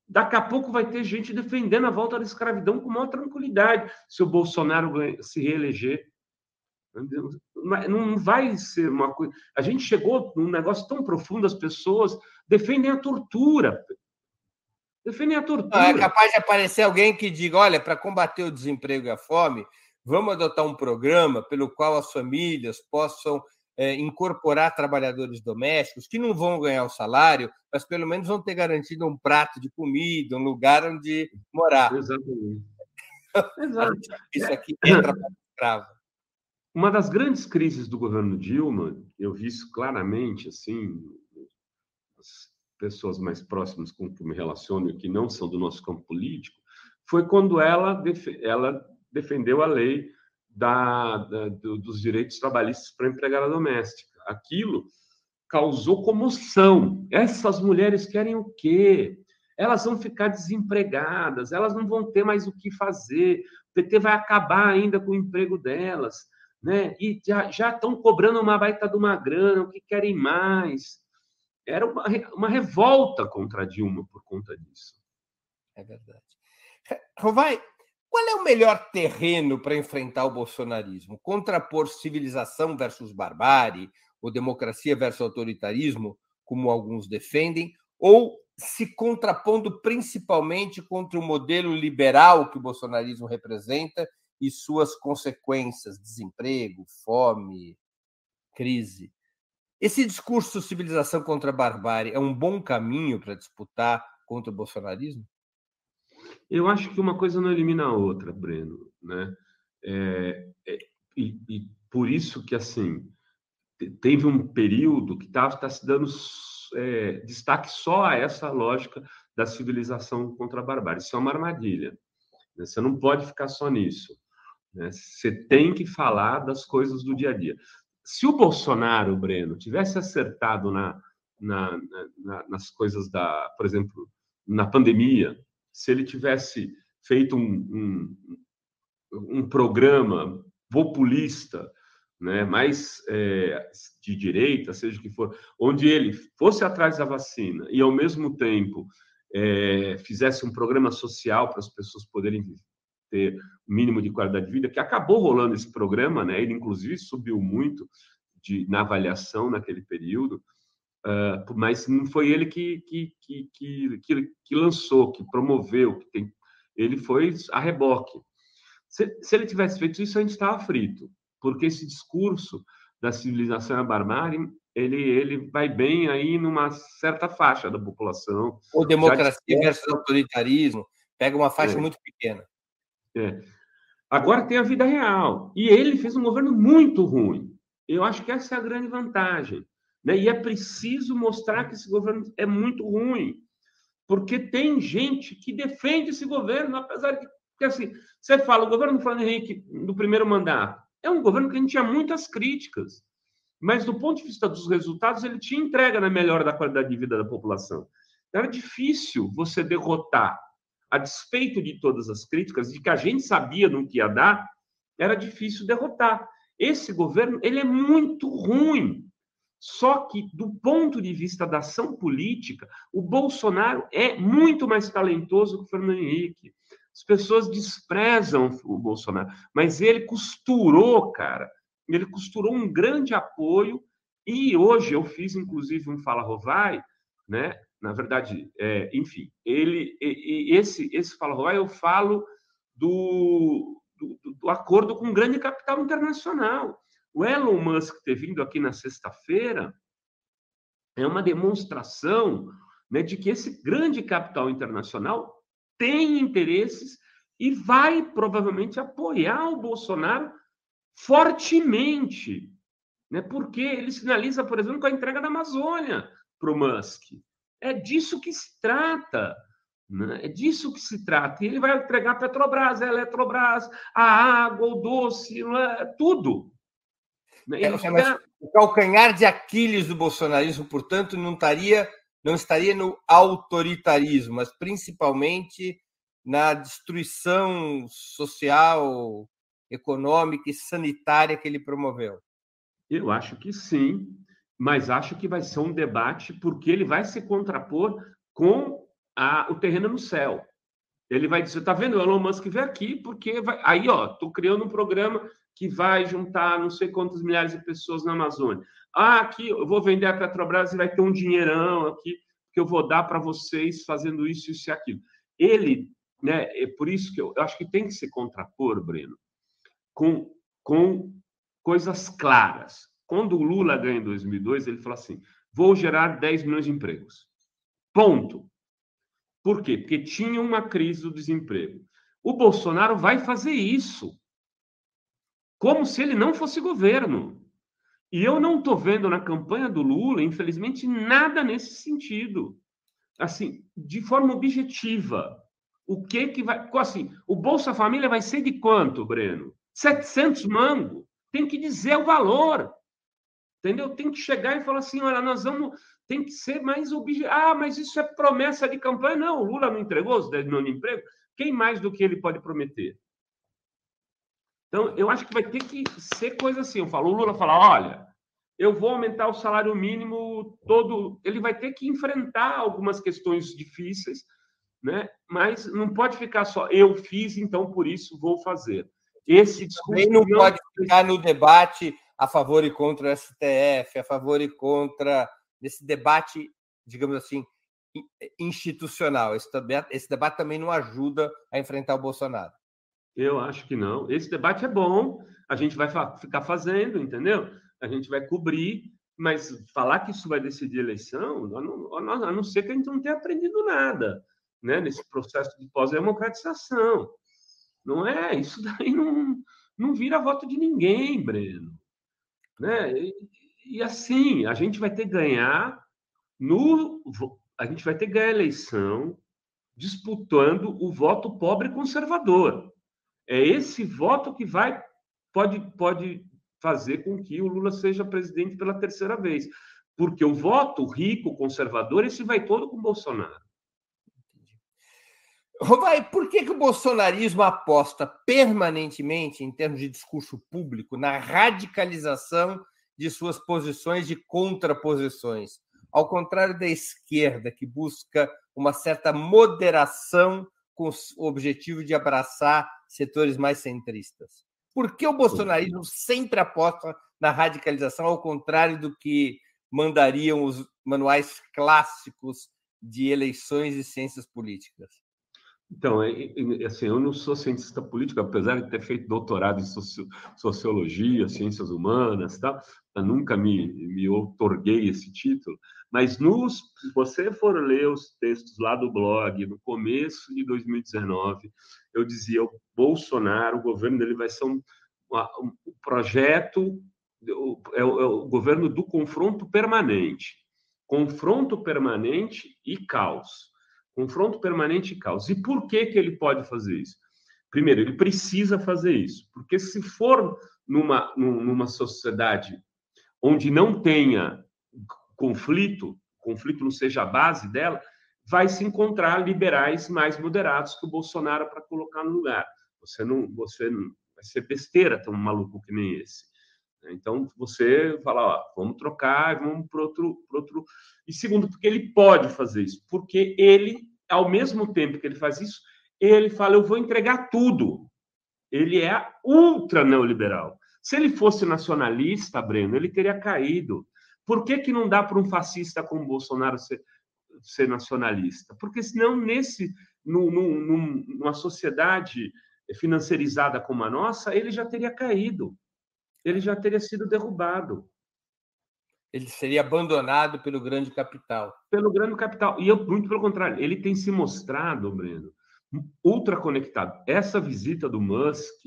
Speaker 3: daqui a pouco vai ter gente defendendo a volta da escravidão com maior tranquilidade se o Bolsonaro se reeleger. Não vai ser uma coisa. A gente chegou num negócio tão profundo, as pessoas defendem a tortura. Defendem a tortura. Não,
Speaker 2: é capaz de aparecer alguém que diga: olha, para combater o desemprego e a fome, vamos adotar um programa pelo qual as famílias possam é, incorporar trabalhadores domésticos que não vão ganhar o salário, mas pelo menos vão ter garantido um prato de comida, um lugar onde morar.
Speaker 3: Exatamente.
Speaker 2: Exato. Isso aqui entra para escravo.
Speaker 3: Uma das grandes crises do governo Dilma, eu vi isso claramente, assim, as pessoas mais próximas com que me relaciono e que não são do nosso campo político, foi quando ela, ela defendeu a lei da, da, do, dos direitos trabalhistas para a empregada doméstica. Aquilo causou comoção. Essas mulheres querem o quê? Elas vão ficar desempregadas, elas não vão ter mais o que fazer. O PT vai acabar ainda com o emprego delas, né? E já, estão cobrando uma baita de uma grana, o que querem mais. Era uma, uma revolta contra Dilma por conta disso.
Speaker 2: É verdade. Rovai, qual é o melhor terreno para enfrentar o bolsonarismo? Contrapor civilização versus barbárie, ou democracia versus autoritarismo, como alguns defendem, ou se contrapondo principalmente contra o modelo liberal que o bolsonarismo representa e suas consequências, desemprego, fome, crise. Esse discurso civilização contra barbárie é um bom caminho para disputar contra o bolsonarismo?
Speaker 3: Eu acho que uma coisa não elimina a outra, Breno, né? É, é, e, e, por isso que assim teve um período que estava tá se dando é, destaque só a essa lógica da civilização contra a barbárie. Isso é uma armadilha. Né? Você não pode ficar só nisso. Né? Você tem que falar das coisas do dia a dia. Se o Bolsonaro, Breno, tivesse acertado na, na, na, nas coisas da, por exemplo, na pandemia, se ele tivesse feito um, um, um programa populista, né, mais é, de direita, seja o que for, onde ele fosse atrás da vacina e, ao mesmo tempo, é, fizesse um programa social para as pessoas poderem ter o mínimo de qualidade de vida, que acabou rolando esse programa, né, ele, inclusive, subiu muito de, na avaliação naquele período, Uh, mas não foi ele que, que, que, que, que lançou, que promoveu, que tem, ele foi a reboque. Se, se ele tivesse feito isso, a gente estava frito, porque esse discurso da civilização à barbárie, ele, ele vai bem aí numa certa faixa da população.
Speaker 2: Ou democracia versus autoritarismo, pega uma faixa é. muito pequena.
Speaker 3: É. Agora tem a vida real. E ele fez um governo muito ruim. Eu acho que essa é a grande vantagem. Né? E é preciso mostrar que esse governo é muito ruim, porque tem gente que defende esse governo, apesar de que assim, você fala, o governo do Fernando Henrique, do primeiro mandato, é um governo que a gente tinha muitas críticas, mas do ponto de vista dos resultados, ele tinha entrega na melhora da qualidade de vida da população. Era difícil você derrotar, a despeito de todas as críticas, de que a gente sabia no que ia dar, era difícil derrotar. Esse governo, ele é muito ruim. Só que, do ponto de vista da ação política, o Bolsonaro é muito mais talentoso que o Fernando Henrique. As pessoas desprezam o Bolsonaro, mas ele costurou, cara, ele costurou um grande apoio. E hoje eu fiz, inclusive, um Fala Rovai, né? Na verdade, é, enfim, ele, esse, esse Fala Rovai eu falo do, do, do acordo com o grande capital internacional. O Elon Musk ter vindo aqui na sexta-feira é uma demonstração né, de que esse grande capital internacional tem interesses e vai provavelmente apoiar o Bolsonaro fortemente, né, porque ele sinaliza, por exemplo, com a entrega da Amazônia para o Musk. É disso que se trata. Né? É disso que se trata. E ele vai entregar a Petrobras, a Eletrobras, a água, o doce, é? tudo.
Speaker 2: Né? É, O calcanhar de Aquiles do bolsonarismo, portanto, não estaria, não estaria no autoritarismo, mas principalmente na destruição social, econômica e sanitária que ele promoveu.
Speaker 3: Eu acho que sim, mas acho que vai ser um debate porque ele vai se contrapor com a, o terreno no céu. Ele vai dizer, tá vendo, o Elon Musk veio aqui porque vai... aí, ó, tô criando um programa que vai juntar não sei quantas milhares de pessoas na Amazônia. Ah, aqui eu vou vender a Petrobras e vai ter um dinheirão aqui que eu vou dar para vocês fazendo isso, isso e aquilo. Ele, né, é por isso que eu, eu acho que tem que se contrapor, Breno, com, com coisas claras. Quando o Lula ganha em 2002, ele falou assim: vou gerar 10 milhões de empregos. Ponto. Por quê? Porque tinha uma crise do desemprego. O Bolsonaro vai fazer isso como se ele não fosse governo. E eu não estou vendo na campanha do Lula, infelizmente, nada nesse sentido. Assim, de forma objetiva. O que que vai. Assim, o Bolsa Família vai ser de quanto, Breno? 700 mango. Tem que dizer o valor. Entendeu? Tem que chegar e falar assim: olha, nós vamos. Tem que ser mais objetivo. Ah, mas isso é promessa de campanha. Não, o Lula não entregou os 10 milhões de emprego. Quem mais do que ele pode prometer? Então, eu acho que vai ter que ser coisa assim. Eu falo, o Lula fala, olha, eu vou aumentar o salário mínimo todo. Ele vai ter que enfrentar algumas questões difíceis, né? Mas não pode ficar só eu fiz, então por isso vou fazer. Esse
Speaker 2: discurso não, não pode ficar no debate a favor e contra o STF, a favor e contra nesse debate, digamos assim, institucional. Esse debate, esse debate também não ajuda a enfrentar o Bolsonaro.
Speaker 3: Eu acho que não. Esse debate é bom, a gente vai ficar fazendo, entendeu? A gente vai cobrir, mas falar que isso vai decidir a eleição, a não, a não ser que a gente não tenha aprendido nada né, nesse processo de pós-democratização. Não é? Isso daí não, não vira voto de ninguém, Breno. Né? E, e assim, a gente vai ter que ganhar no. A gente vai ter que ganhar a eleição disputando o voto pobre conservador. É esse voto que vai pode, pode fazer com que o Lula seja presidente pela terceira vez. Porque o voto rico, conservador, esse vai todo com o Bolsonaro.
Speaker 2: Vai, por que, que o bolsonarismo aposta permanentemente, em termos de discurso público, na radicalização de suas posições de contraposições? Ao contrário da esquerda, que busca uma certa moderação com o objetivo de abraçar setores mais centristas. Por que o bolsonarismo sempre aposta na radicalização, ao contrário do que mandariam os manuais clássicos de eleições e ciências políticas?
Speaker 3: Então, é, é, assim, eu não sou cientista político, apesar de ter feito doutorado em sociologia, ciências humanas, tal, eu nunca me, me otorguei esse título, mas nos, se você for ler os textos lá do blog, no começo de 2019, eu dizia, o Bolsonaro, o governo dele vai ser um, um, um projeto, é, o, é o governo do confronto permanente. Confronto permanente e caos. Confronto permanente e caos. E por que, que ele pode fazer isso? Primeiro, ele precisa fazer isso, porque se for numa, numa sociedade onde não tenha conflito, conflito não seja a base dela, vai se encontrar liberais mais moderados que o Bolsonaro para colocar no lugar. Você não, você não, vai ser besteira um maluco que nem esse. Então você fala, ó, vamos trocar, vamos para outro, outro. E segundo, porque ele pode fazer isso, porque ele, ao mesmo tempo que ele faz isso, ele fala, eu vou entregar tudo. Ele é ultra neoliberal. Se ele fosse nacionalista, Breno, ele teria caído. Por que, que não dá para um fascista como Bolsonaro ser, ser nacionalista? Porque senão, nesse, num, num, numa sociedade financiarizada como a nossa, ele já teria caído. Ele já teria sido derrubado.
Speaker 2: Ele seria abandonado pelo grande capital.
Speaker 3: Pelo grande capital. E eu, muito pelo contrário, ele tem se mostrado, Breno, ultra conectado. Essa visita do Musk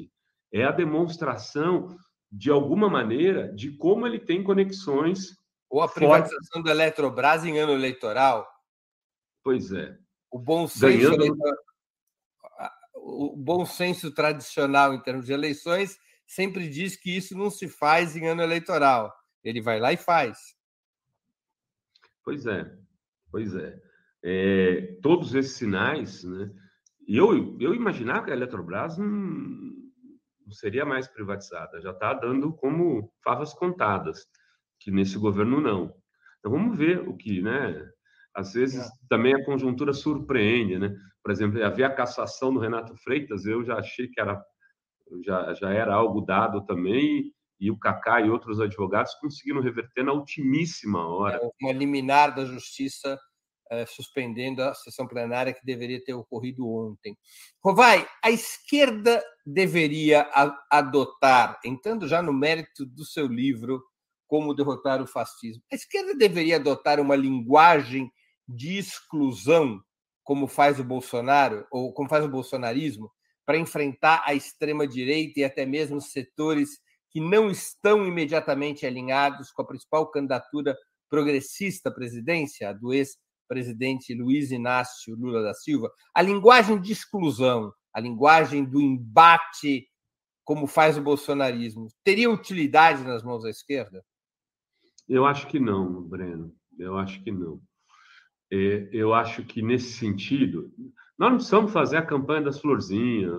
Speaker 3: é a demonstração de alguma maneira, de como ele tem conexões.
Speaker 2: Ou a privatização fortes. da Eletrobras em ano eleitoral.
Speaker 3: Pois é.
Speaker 2: O bom senso, ganhando... o bom senso tradicional em termos de eleições sempre diz que isso não se faz em ano eleitoral. Ele vai lá e faz.
Speaker 3: Pois é, pois é. é todos esses sinais, né? Eu, eu imaginava que a Eletrobras não, não seria mais privatizada, já está dando como favas contadas, que nesse governo não. Então vamos ver o que, né? Às vezes é. também a conjuntura surpreende, né? Por exemplo, havia a cassação do Renato Freitas, eu já achei que era já, já era algo dado também, e o Cacá e outros advogados conseguiram reverter na ultimíssima hora. É,
Speaker 2: uma liminar da justiça é, suspendendo a sessão plenária que deveria ter ocorrido ontem. Rovai, a esquerda deveria adotar, entrando já no mérito do seu livro, Como Derrotar o Fascismo, a esquerda deveria adotar uma linguagem de exclusão, como faz o Bolsonaro, ou como faz o bolsonarismo, para enfrentar a extrema-direita e até mesmo setores que não estão imediatamente alinhados com a principal candidatura progressista à presidência, a do ex-presidente Luiz Inácio Lula da Silva, a linguagem de exclusão, a linguagem do embate, como faz o bolsonarismo, teria utilidade nas mãos da esquerda?
Speaker 3: Eu acho que não, Breno. Eu acho que não. É, eu acho que nesse sentido, nós não precisamos fazer a campanha das florzinhas,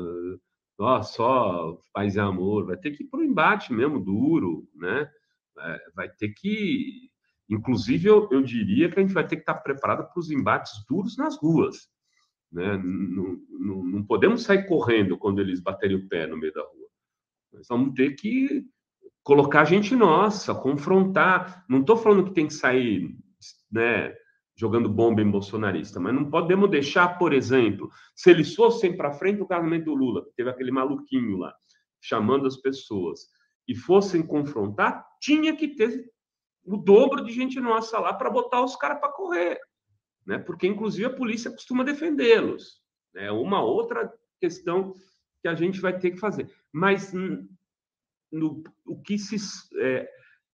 Speaker 3: ó, só paz e amor, vai ter que ir para o embate mesmo, duro, né? É, vai ter que. Inclusive, eu, eu diria que a gente vai ter que estar preparado para os embates duros nas ruas. Né? Não, podemos sair correndo quando eles baterem o pé no meio da rua. Nós vamos ter que colocar gente nossa, confrontar. Não estou falando que tem que sair né, jogando bomba em bolsonarista, mas não podemos deixar, por exemplo, se eles fossem para frente do casamento do Lula, teve aquele maluquinho lá, chamando as pessoas, e fossem confrontar, tinha que ter o dobro de gente nossa lá para botar os caras para correr, né? Porque inclusive a polícia costuma defendê-los. É né? uma outra questão que a gente vai ter que fazer. Mas no, o que se é,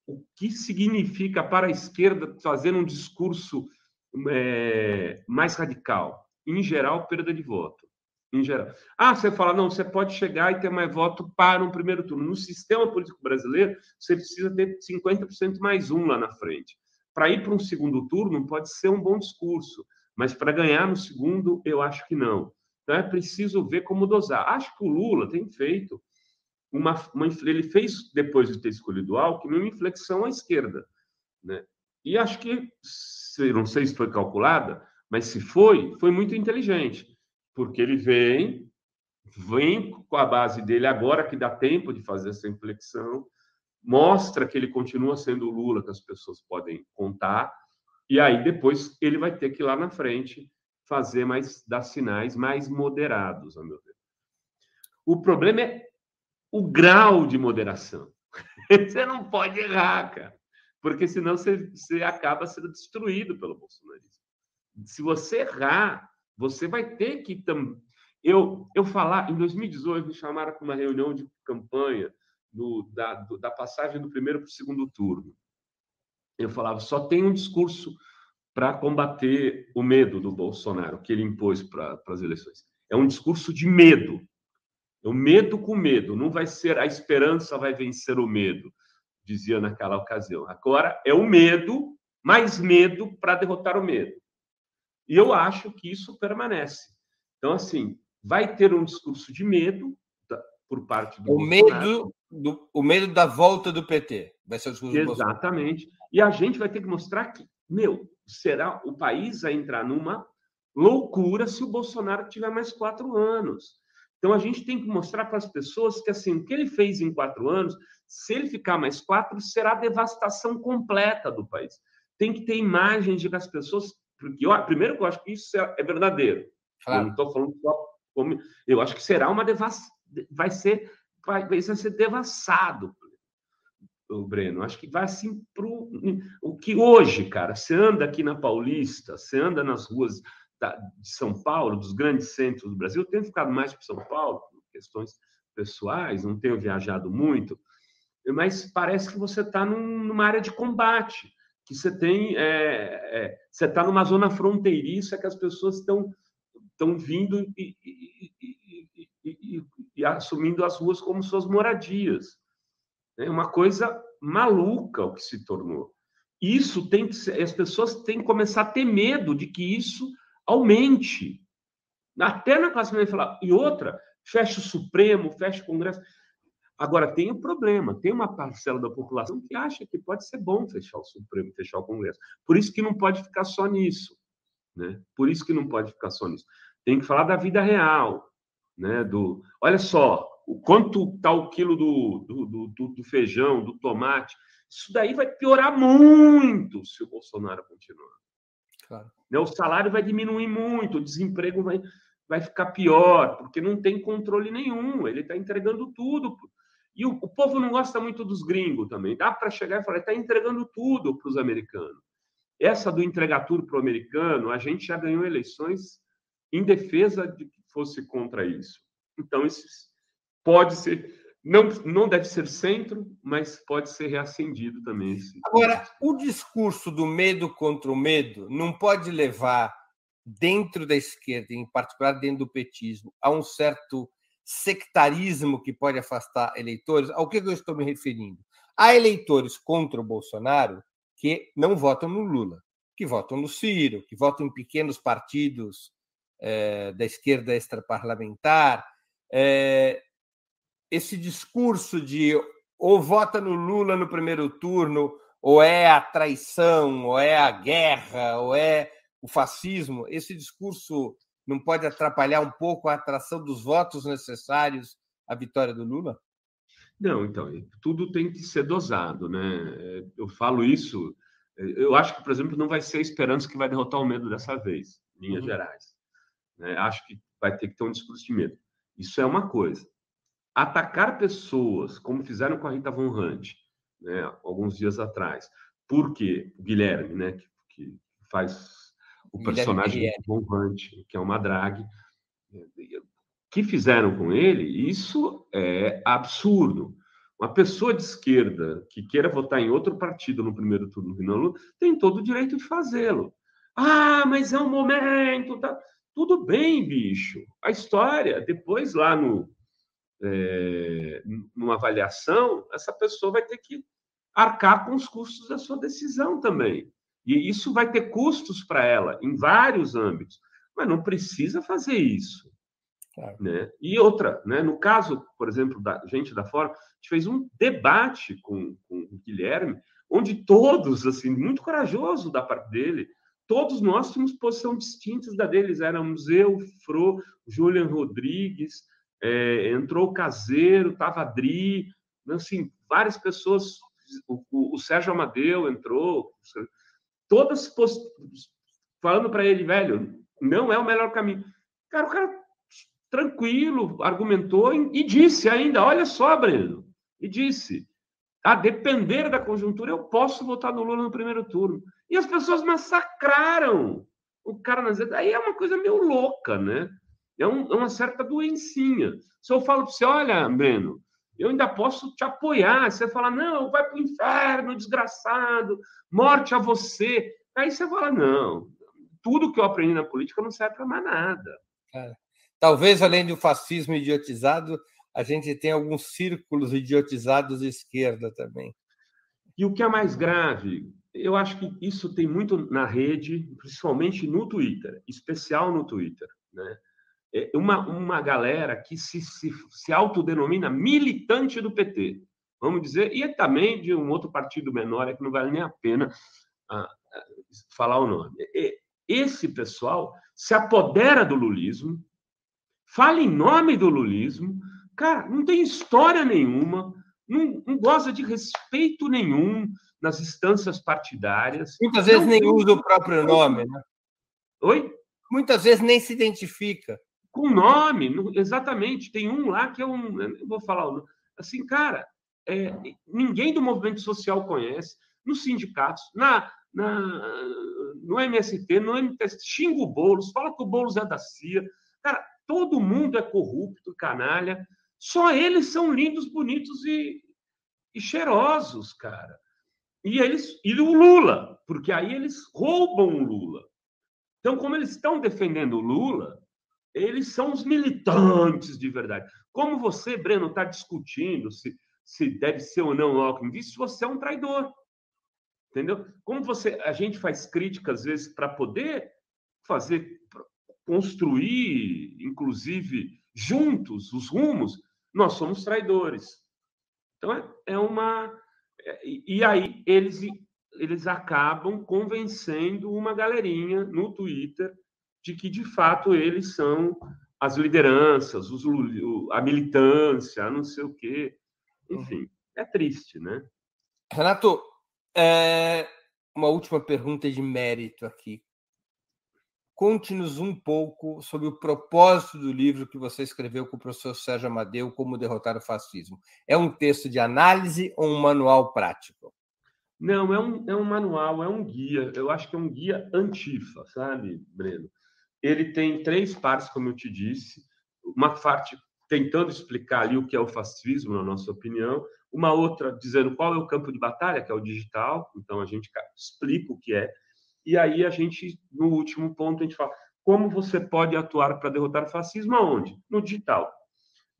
Speaker 3: o que significa para a esquerda fazer um discurso é, mais radical. Em geral, perda de voto. Em geral. Ah, você fala, não, você pode chegar e ter mais voto para um primeiro turno. No sistema político brasileiro, você precisa ter 50% mais um lá na frente. Para ir para um segundo turno, pode ser um bom discurso, mas para ganhar no segundo, eu acho que não. Então é preciso ver como dosar. Acho que o Lula tem feito uma, uma ele fez depois de ter escolhido o Alckmin uma inflexão à esquerda, né? E acho que não sei se foi calculada, mas se foi, foi muito inteligente, porque ele vem, vem com a base dele agora que dá tempo de fazer essa inflexão, mostra que ele continua sendo o Lula que as pessoas podem contar, e aí depois ele vai ter que ir lá na frente fazer mais dar sinais mais moderados, a meu ver. O problema é o grau de moderação. Você não pode errar, cara porque senão você, você acaba sendo destruído pelo bolsonarismo. Se você errar, você vai ter que também. Eu, eu falar, em 2018, me chamaram para uma reunião de campanha do, da, do, da passagem do primeiro para o segundo turno. Eu falava, só tem um discurso para combater o medo do Bolsonaro, que ele impôs para as eleições. É um discurso de medo. É o medo com medo. Não vai ser a esperança vai vencer o medo dizia naquela ocasião. Agora é o medo, mais medo para derrotar o medo. E eu acho que isso permanece. Então, assim, vai ter um discurso de medo por parte do
Speaker 2: o medo do, o medo da volta do PT vai ser o discurso
Speaker 3: exatamente e a gente vai ter que mostrar que meu será o país vai entrar numa loucura se o Bolsonaro tiver mais quatro anos então a gente tem que mostrar para as pessoas que assim o que ele fez em quatro anos se ele ficar mais quatro, será devastação completa do país. Tem que ter imagens de que as pessoas. Porque, ó, primeiro, eu acho que isso é, é verdadeiro. Claro. Eu não estou falando só como. Eu acho que será uma devastação. Vai ser, vai, vai ser devassado o Breno. Acho que vai assim para o que hoje, cara, você anda aqui na Paulista, você anda nas ruas de São Paulo, dos grandes centros do Brasil. Eu tenho ficado mais para São Paulo, por questões pessoais, não tenho viajado muito mas parece que você está num, numa área de combate, que você tem, é, é, você está numa zona fronteiriça que as pessoas estão estão vindo e, e, e, e, assumindo as ruas como suas moradias. É uma coisa maluca o que se tornou. Isso tem que ser, as pessoas têm que começar a ter medo de que isso aumente. Até na classe média falar, e outra, fecha o Supremo, fecha o Congresso. Agora, tem um problema, tem uma parcela da população que acha que pode ser bom fechar o Supremo, fechar o Congresso. Por isso que não pode ficar só nisso. Né? Por isso que não pode ficar só nisso. Tem que falar da vida real. Né? Do, olha só, o quanto está o quilo do, do, do, do feijão, do tomate. Isso daí vai piorar muito se o Bolsonaro continuar. Claro. Né? O salário vai diminuir muito, o desemprego vai, vai ficar pior, porque não tem controle nenhum. Ele está entregando tudo. E o, o, povo não gosta muito dos gringos também. Dá para chegar e falar, está entregando tudo para os americanos. Essa do entregar tudo para o americano, a gente já ganhou eleições em defesa de que fosse contra isso. Então, isso pode ser, não, não deve ser centro, mas pode ser reacendido também. Esse...
Speaker 2: Agora, o discurso do medo contra o medo não pode levar, dentro da esquerda, em particular dentro do petismo, a um certo sectarismo que pode afastar eleitores. Ao que eu estou me referindo? Há eleitores contra o Bolsonaro que não votam no Lula, que votam no Ciro, que votam em pequenos partidos é, da esquerda extraparlamentar. É, esse discurso de ou vota no Lula no primeiro turno, ou é a traição, ou é a guerra, ou é o fascismo, esse discurso não pode atrapalhar um pouco a atração dos votos necessários à vitória do Lula?
Speaker 3: Não, então, tudo tem que ser dosado, né? Eu falo isso, eu acho que, por exemplo, não vai ser a esperança que vai derrotar o medo dessa vez, em linhas uhum. gerais. Né? Acho que vai ter que ter um discurso de medo. Isso é uma coisa. Atacar pessoas, como fizeram com a Rita Von Hunt, né, alguns dias atrás, porque o Guilherme, né, que, que faz o personagem do Von Hunt, que é uma drag, que fizeram com ele, isso é absurdo. Uma pessoa de esquerda que queira votar em outro partido no primeiro turno do Lula tem todo o direito de fazê-lo. Ah, mas é um momento. Tá... Tudo bem, bicho. A história, depois lá no, é, numa avaliação, essa pessoa vai ter que arcar com os custos da sua decisão também. E isso vai ter custos para ela em vários âmbitos, mas não precisa fazer isso. Claro. Né? E outra, né? no caso, por exemplo, da gente da Fora, a gente fez um debate com, com o Guilherme, onde todos, assim, muito corajoso da parte dele, todos nós tínhamos posição distintas da deles. Éramos eu, Fro, Julian Rodrigues, é, entrou o Caseiro, estava Adri, assim, várias pessoas, o, o, o Sérgio Amadeu entrou, todas post... falando para ele, velho, não é o melhor caminho. Cara, o cara tranquilo, argumentou e disse ainda, olha só, Breno, e disse, a depender da conjuntura, eu posso votar no Lula no primeiro turno. E as pessoas massacraram o cara nas Aí é uma coisa meio louca, né? É, um, é uma certa doencinha. Se eu falo para você, olha, Breno, eu ainda posso te apoiar. Você fala, não, vai para o inferno, desgraçado, morte a você. Aí você fala, não, tudo que eu aprendi na política não serve para mais nada.
Speaker 2: É. Talvez, além do fascismo idiotizado, a gente tenha alguns círculos idiotizados de esquerda também.
Speaker 3: E o que é mais grave, eu acho que isso tem muito na rede, principalmente no Twitter, especial no Twitter, né? É uma, uma galera que se, se, se autodenomina militante do PT, vamos dizer, e é também de um outro partido menor, é que não vale nem a pena ah, ah, falar o nome. Esse pessoal se apodera do lulismo, fala em nome do lulismo, cara, não tem história nenhuma, não, não goza de respeito nenhum nas instâncias partidárias.
Speaker 2: Muitas vezes nem usa o próprio nome, né?
Speaker 3: Oi?
Speaker 2: Muitas vezes nem se identifica
Speaker 3: com nome, exatamente. Tem um lá que um, eu vou falar, assim, cara, é, ninguém do movimento social conhece, nos sindicatos, na, na, no MST, no MTST, xinga o Boulos, fala que o Boulos é da CIA. Cara, todo mundo é corrupto, canalha. Só eles são lindos, bonitos e, e cheirosos, cara. E eles e o Lula, porque aí eles roubam o Lula. Então, como eles estão defendendo o Lula, eles são os militantes de verdade. Como você, Breno, está discutindo se, se deve ser ou não o Alckmin, se você é um traidor. Entendeu? Como você, a gente faz crítica às vezes para poder fazer construir, inclusive juntos, os rumos, nós somos traidores. Então é, é uma é, e aí eles eles acabam convencendo uma galerinha no Twitter de que de fato eles são as lideranças, os, a militância, não sei o quê. Enfim, é triste, né?
Speaker 2: Renato, é, uma última pergunta de mérito aqui. Conte-nos um pouco sobre o propósito do livro que você escreveu com o professor Sérgio Amadeu, Como Derrotar o Fascismo. É um texto de análise ou um manual prático?
Speaker 3: Não, é um, é um manual, é um guia. Eu acho que é um guia antifa, sabe, Breno? Ele tem três partes, como eu te disse. Uma parte tentando explicar ali o que é o fascismo, na nossa opinião uma outra dizendo qual é o campo de batalha, que é o digital, então a gente explica o que é, e aí a gente, no último ponto, a gente fala como você pode atuar para derrotar o fascismo aonde? No digital.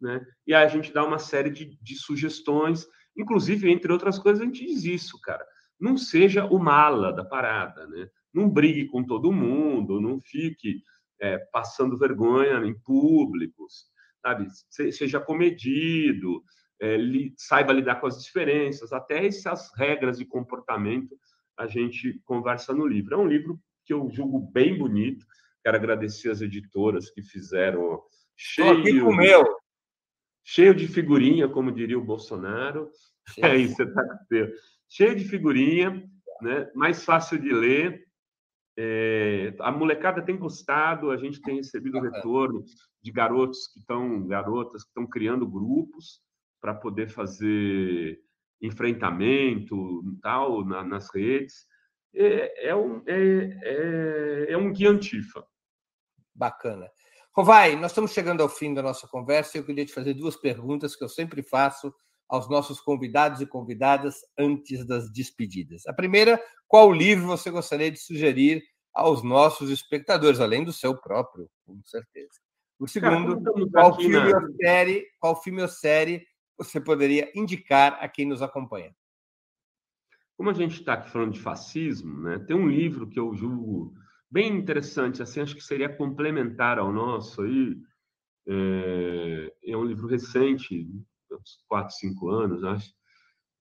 Speaker 3: Né? E aí a gente dá uma série de, de sugestões, inclusive, entre outras coisas, a gente diz isso, cara. Não seja o mala da parada, né? Não brigue com todo mundo, não fique é, passando vergonha em públicos, sabe? Seja comedido, é, li, saiba lidar com as diferenças, até essas regras de comportamento a gente conversa no livro. É um livro que eu julgo bem bonito. Quero agradecer as editoras que fizeram cheio, meu. cheio de figurinha, como diria o Bolsonaro. Cheio. É isso, tá cheio de figurinha, né? mais fácil de ler. É, a molecada tem gostado, a gente tem recebido retorno de garotos que estão, garotas que estão criando grupos para poder fazer enfrentamento tal na, nas redes. É, é, um, é, é, é um guia antifa.
Speaker 2: Bacana. Rovai, nós estamos chegando ao fim da nossa conversa e eu queria te fazer duas perguntas que eu sempre faço aos nossos convidados e convidadas antes das despedidas. A primeira, qual livro você gostaria de sugerir aos nossos espectadores, além do seu próprio, com certeza. O segundo, Cara, qual, filme ou série, qual filme ou série você poderia indicar a quem nos acompanha?
Speaker 3: Como a gente está aqui falando de fascismo, né, tem um livro que eu julgo bem interessante, assim, acho que seria complementar ao nosso aí. É, é um livro recente, uns quatro, cinco anos, acho.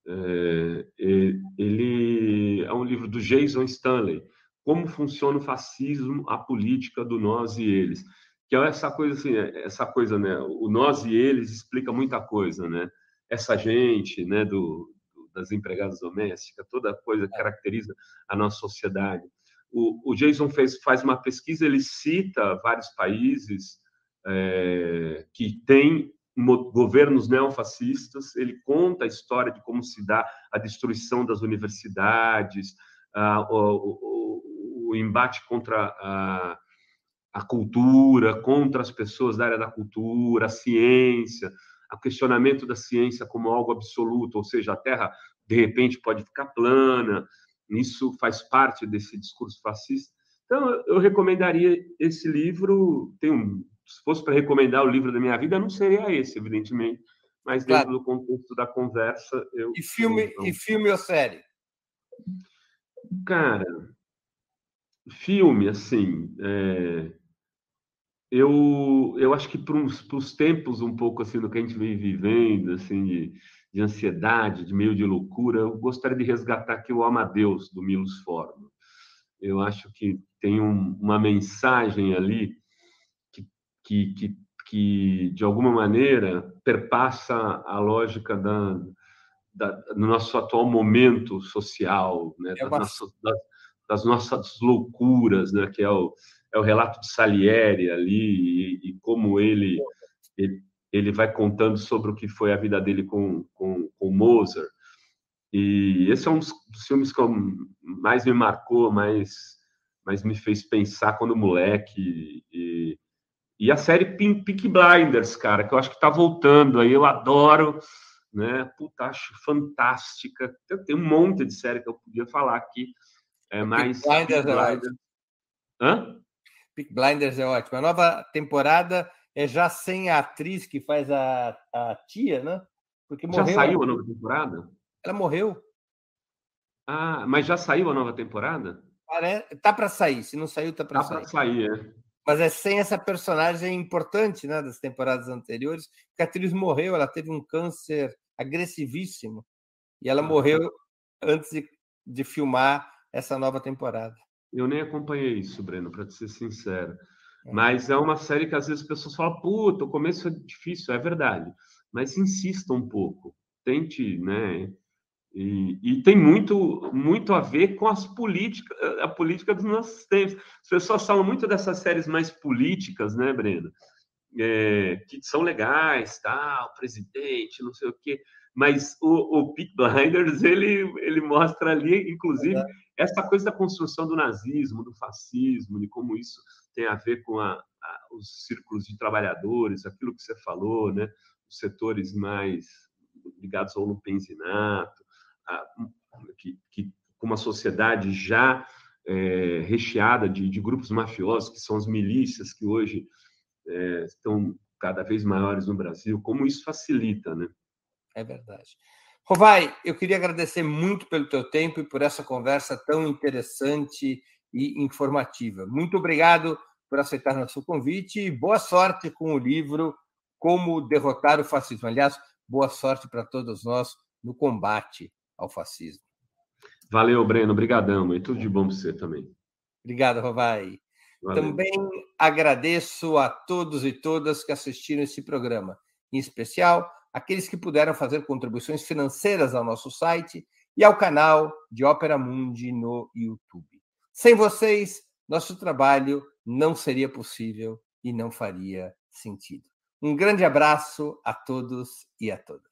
Speaker 3: É, ele é um livro do Jason Stanley, Como funciona o fascismo, a política do nós e eles que é essa coisa assim, essa coisa, né? O nós e eles explica muita coisa, né? Essa gente, né? Do, das empregadas domésticas, toda coisa que caracteriza a nossa sociedade. O, o Jason fez, faz uma pesquisa, ele cita vários países é, que têm governos neofascistas, ele conta a história de como se dá a destruição das universidades, o, o, o, embate contra a, a cultura, contra as pessoas da área da cultura, a ciência, o questionamento da ciência como algo absoluto, ou seja, a Terra de repente pode ficar plana. Isso faz parte desse discurso fascista. Então, eu recomendaria esse livro. Tem um, se fosse para recomendar o livro da minha vida, não seria esse, evidentemente, mas dentro claro. do contexto da conversa, eu.
Speaker 2: E filme, então... e filme ou série?
Speaker 3: Cara, filme, assim. É eu, eu acho que para os tempos um pouco assim do que a gente vem vivendo, assim, de, de ansiedade, de meio de loucura, eu gostaria de resgatar aqui o Amadeus, do Milos Forman. Eu acho que tem um, uma mensagem ali que, que, que, de alguma maneira, perpassa a lógica da, da, do nosso atual momento social, né? É das, nossas, das, das nossas loucuras, né? que é o é o relato de Salieri ali e, e como ele, ele, ele vai contando sobre o que foi a vida dele com, com, com Mozart. E esse é um dos filmes que mais me marcou, mais, mais me fez pensar quando moleque. E, e a série Pink, Blinders, cara, que eu acho que está voltando aí, eu adoro, né? Puta, acho fantástica. Tem um monte de série que eu podia falar aqui, é, mas... Pink Blinders, Pink Blinders...
Speaker 2: Hã? Peak Blinders é ótimo. A nova temporada é já sem a atriz que faz a, a tia, né?
Speaker 3: Porque morreu. Já saiu a nova temporada?
Speaker 2: Ela morreu.
Speaker 3: Ah, mas já saiu a nova temporada?
Speaker 2: Tá para sair. Se não saiu, tá para
Speaker 3: sair. Tá para sair, é.
Speaker 2: Mas é sem essa personagem importante, né, das temporadas anteriores. A atriz morreu, ela teve um câncer agressivíssimo e ela ah, morreu antes de, de filmar essa nova temporada.
Speaker 3: Eu nem acompanhei isso, Breno, para ser sincero. É. Mas é uma série que às vezes as pessoas falam, puta, o começo é difícil, é verdade. Mas insista um pouco, tente, né? E, e, tem muito, muito a ver com as políticas, a política dos nossos tempos. As pessoas falam muito dessas séries mais políticas, né, Breno? É, que são legais, tal, presidente, não sei o quê. Mas o, o Pete Blinders, ele, ele mostra ali, inclusive, é. essa coisa da construção do nazismo, do fascismo, de como isso tem a ver com a, a, os círculos de trabalhadores, aquilo que você falou, né? Os setores mais ligados ao lupenzinato, que, que, com uma sociedade já é, recheada de, de, grupos mafiosos, que são as milícias, que hoje é, estão cada vez maiores no Brasil, como isso facilita, né?
Speaker 2: É verdade. Rovai, eu queria agradecer muito pelo teu tempo e por essa conversa tão interessante e informativa. Muito obrigado por aceitar nosso convite e boa sorte com o livro Como Derrotar o Fascismo. Aliás, boa sorte para todos nós no combate ao fascismo.
Speaker 3: Valeu, Breno. Obrigadão. E tudo de bom para você também.
Speaker 2: Obrigado, Rovai. Valeu. Também agradeço a todos e todas que assistiram esse programa, em especial aqueles que puderam fazer contribuições financeiras ao nosso site e ao canal de Ópera Mundi no YouTube. Sem vocês, nosso trabalho não seria possível e não faria sentido. Um grande abraço a todos e a todas.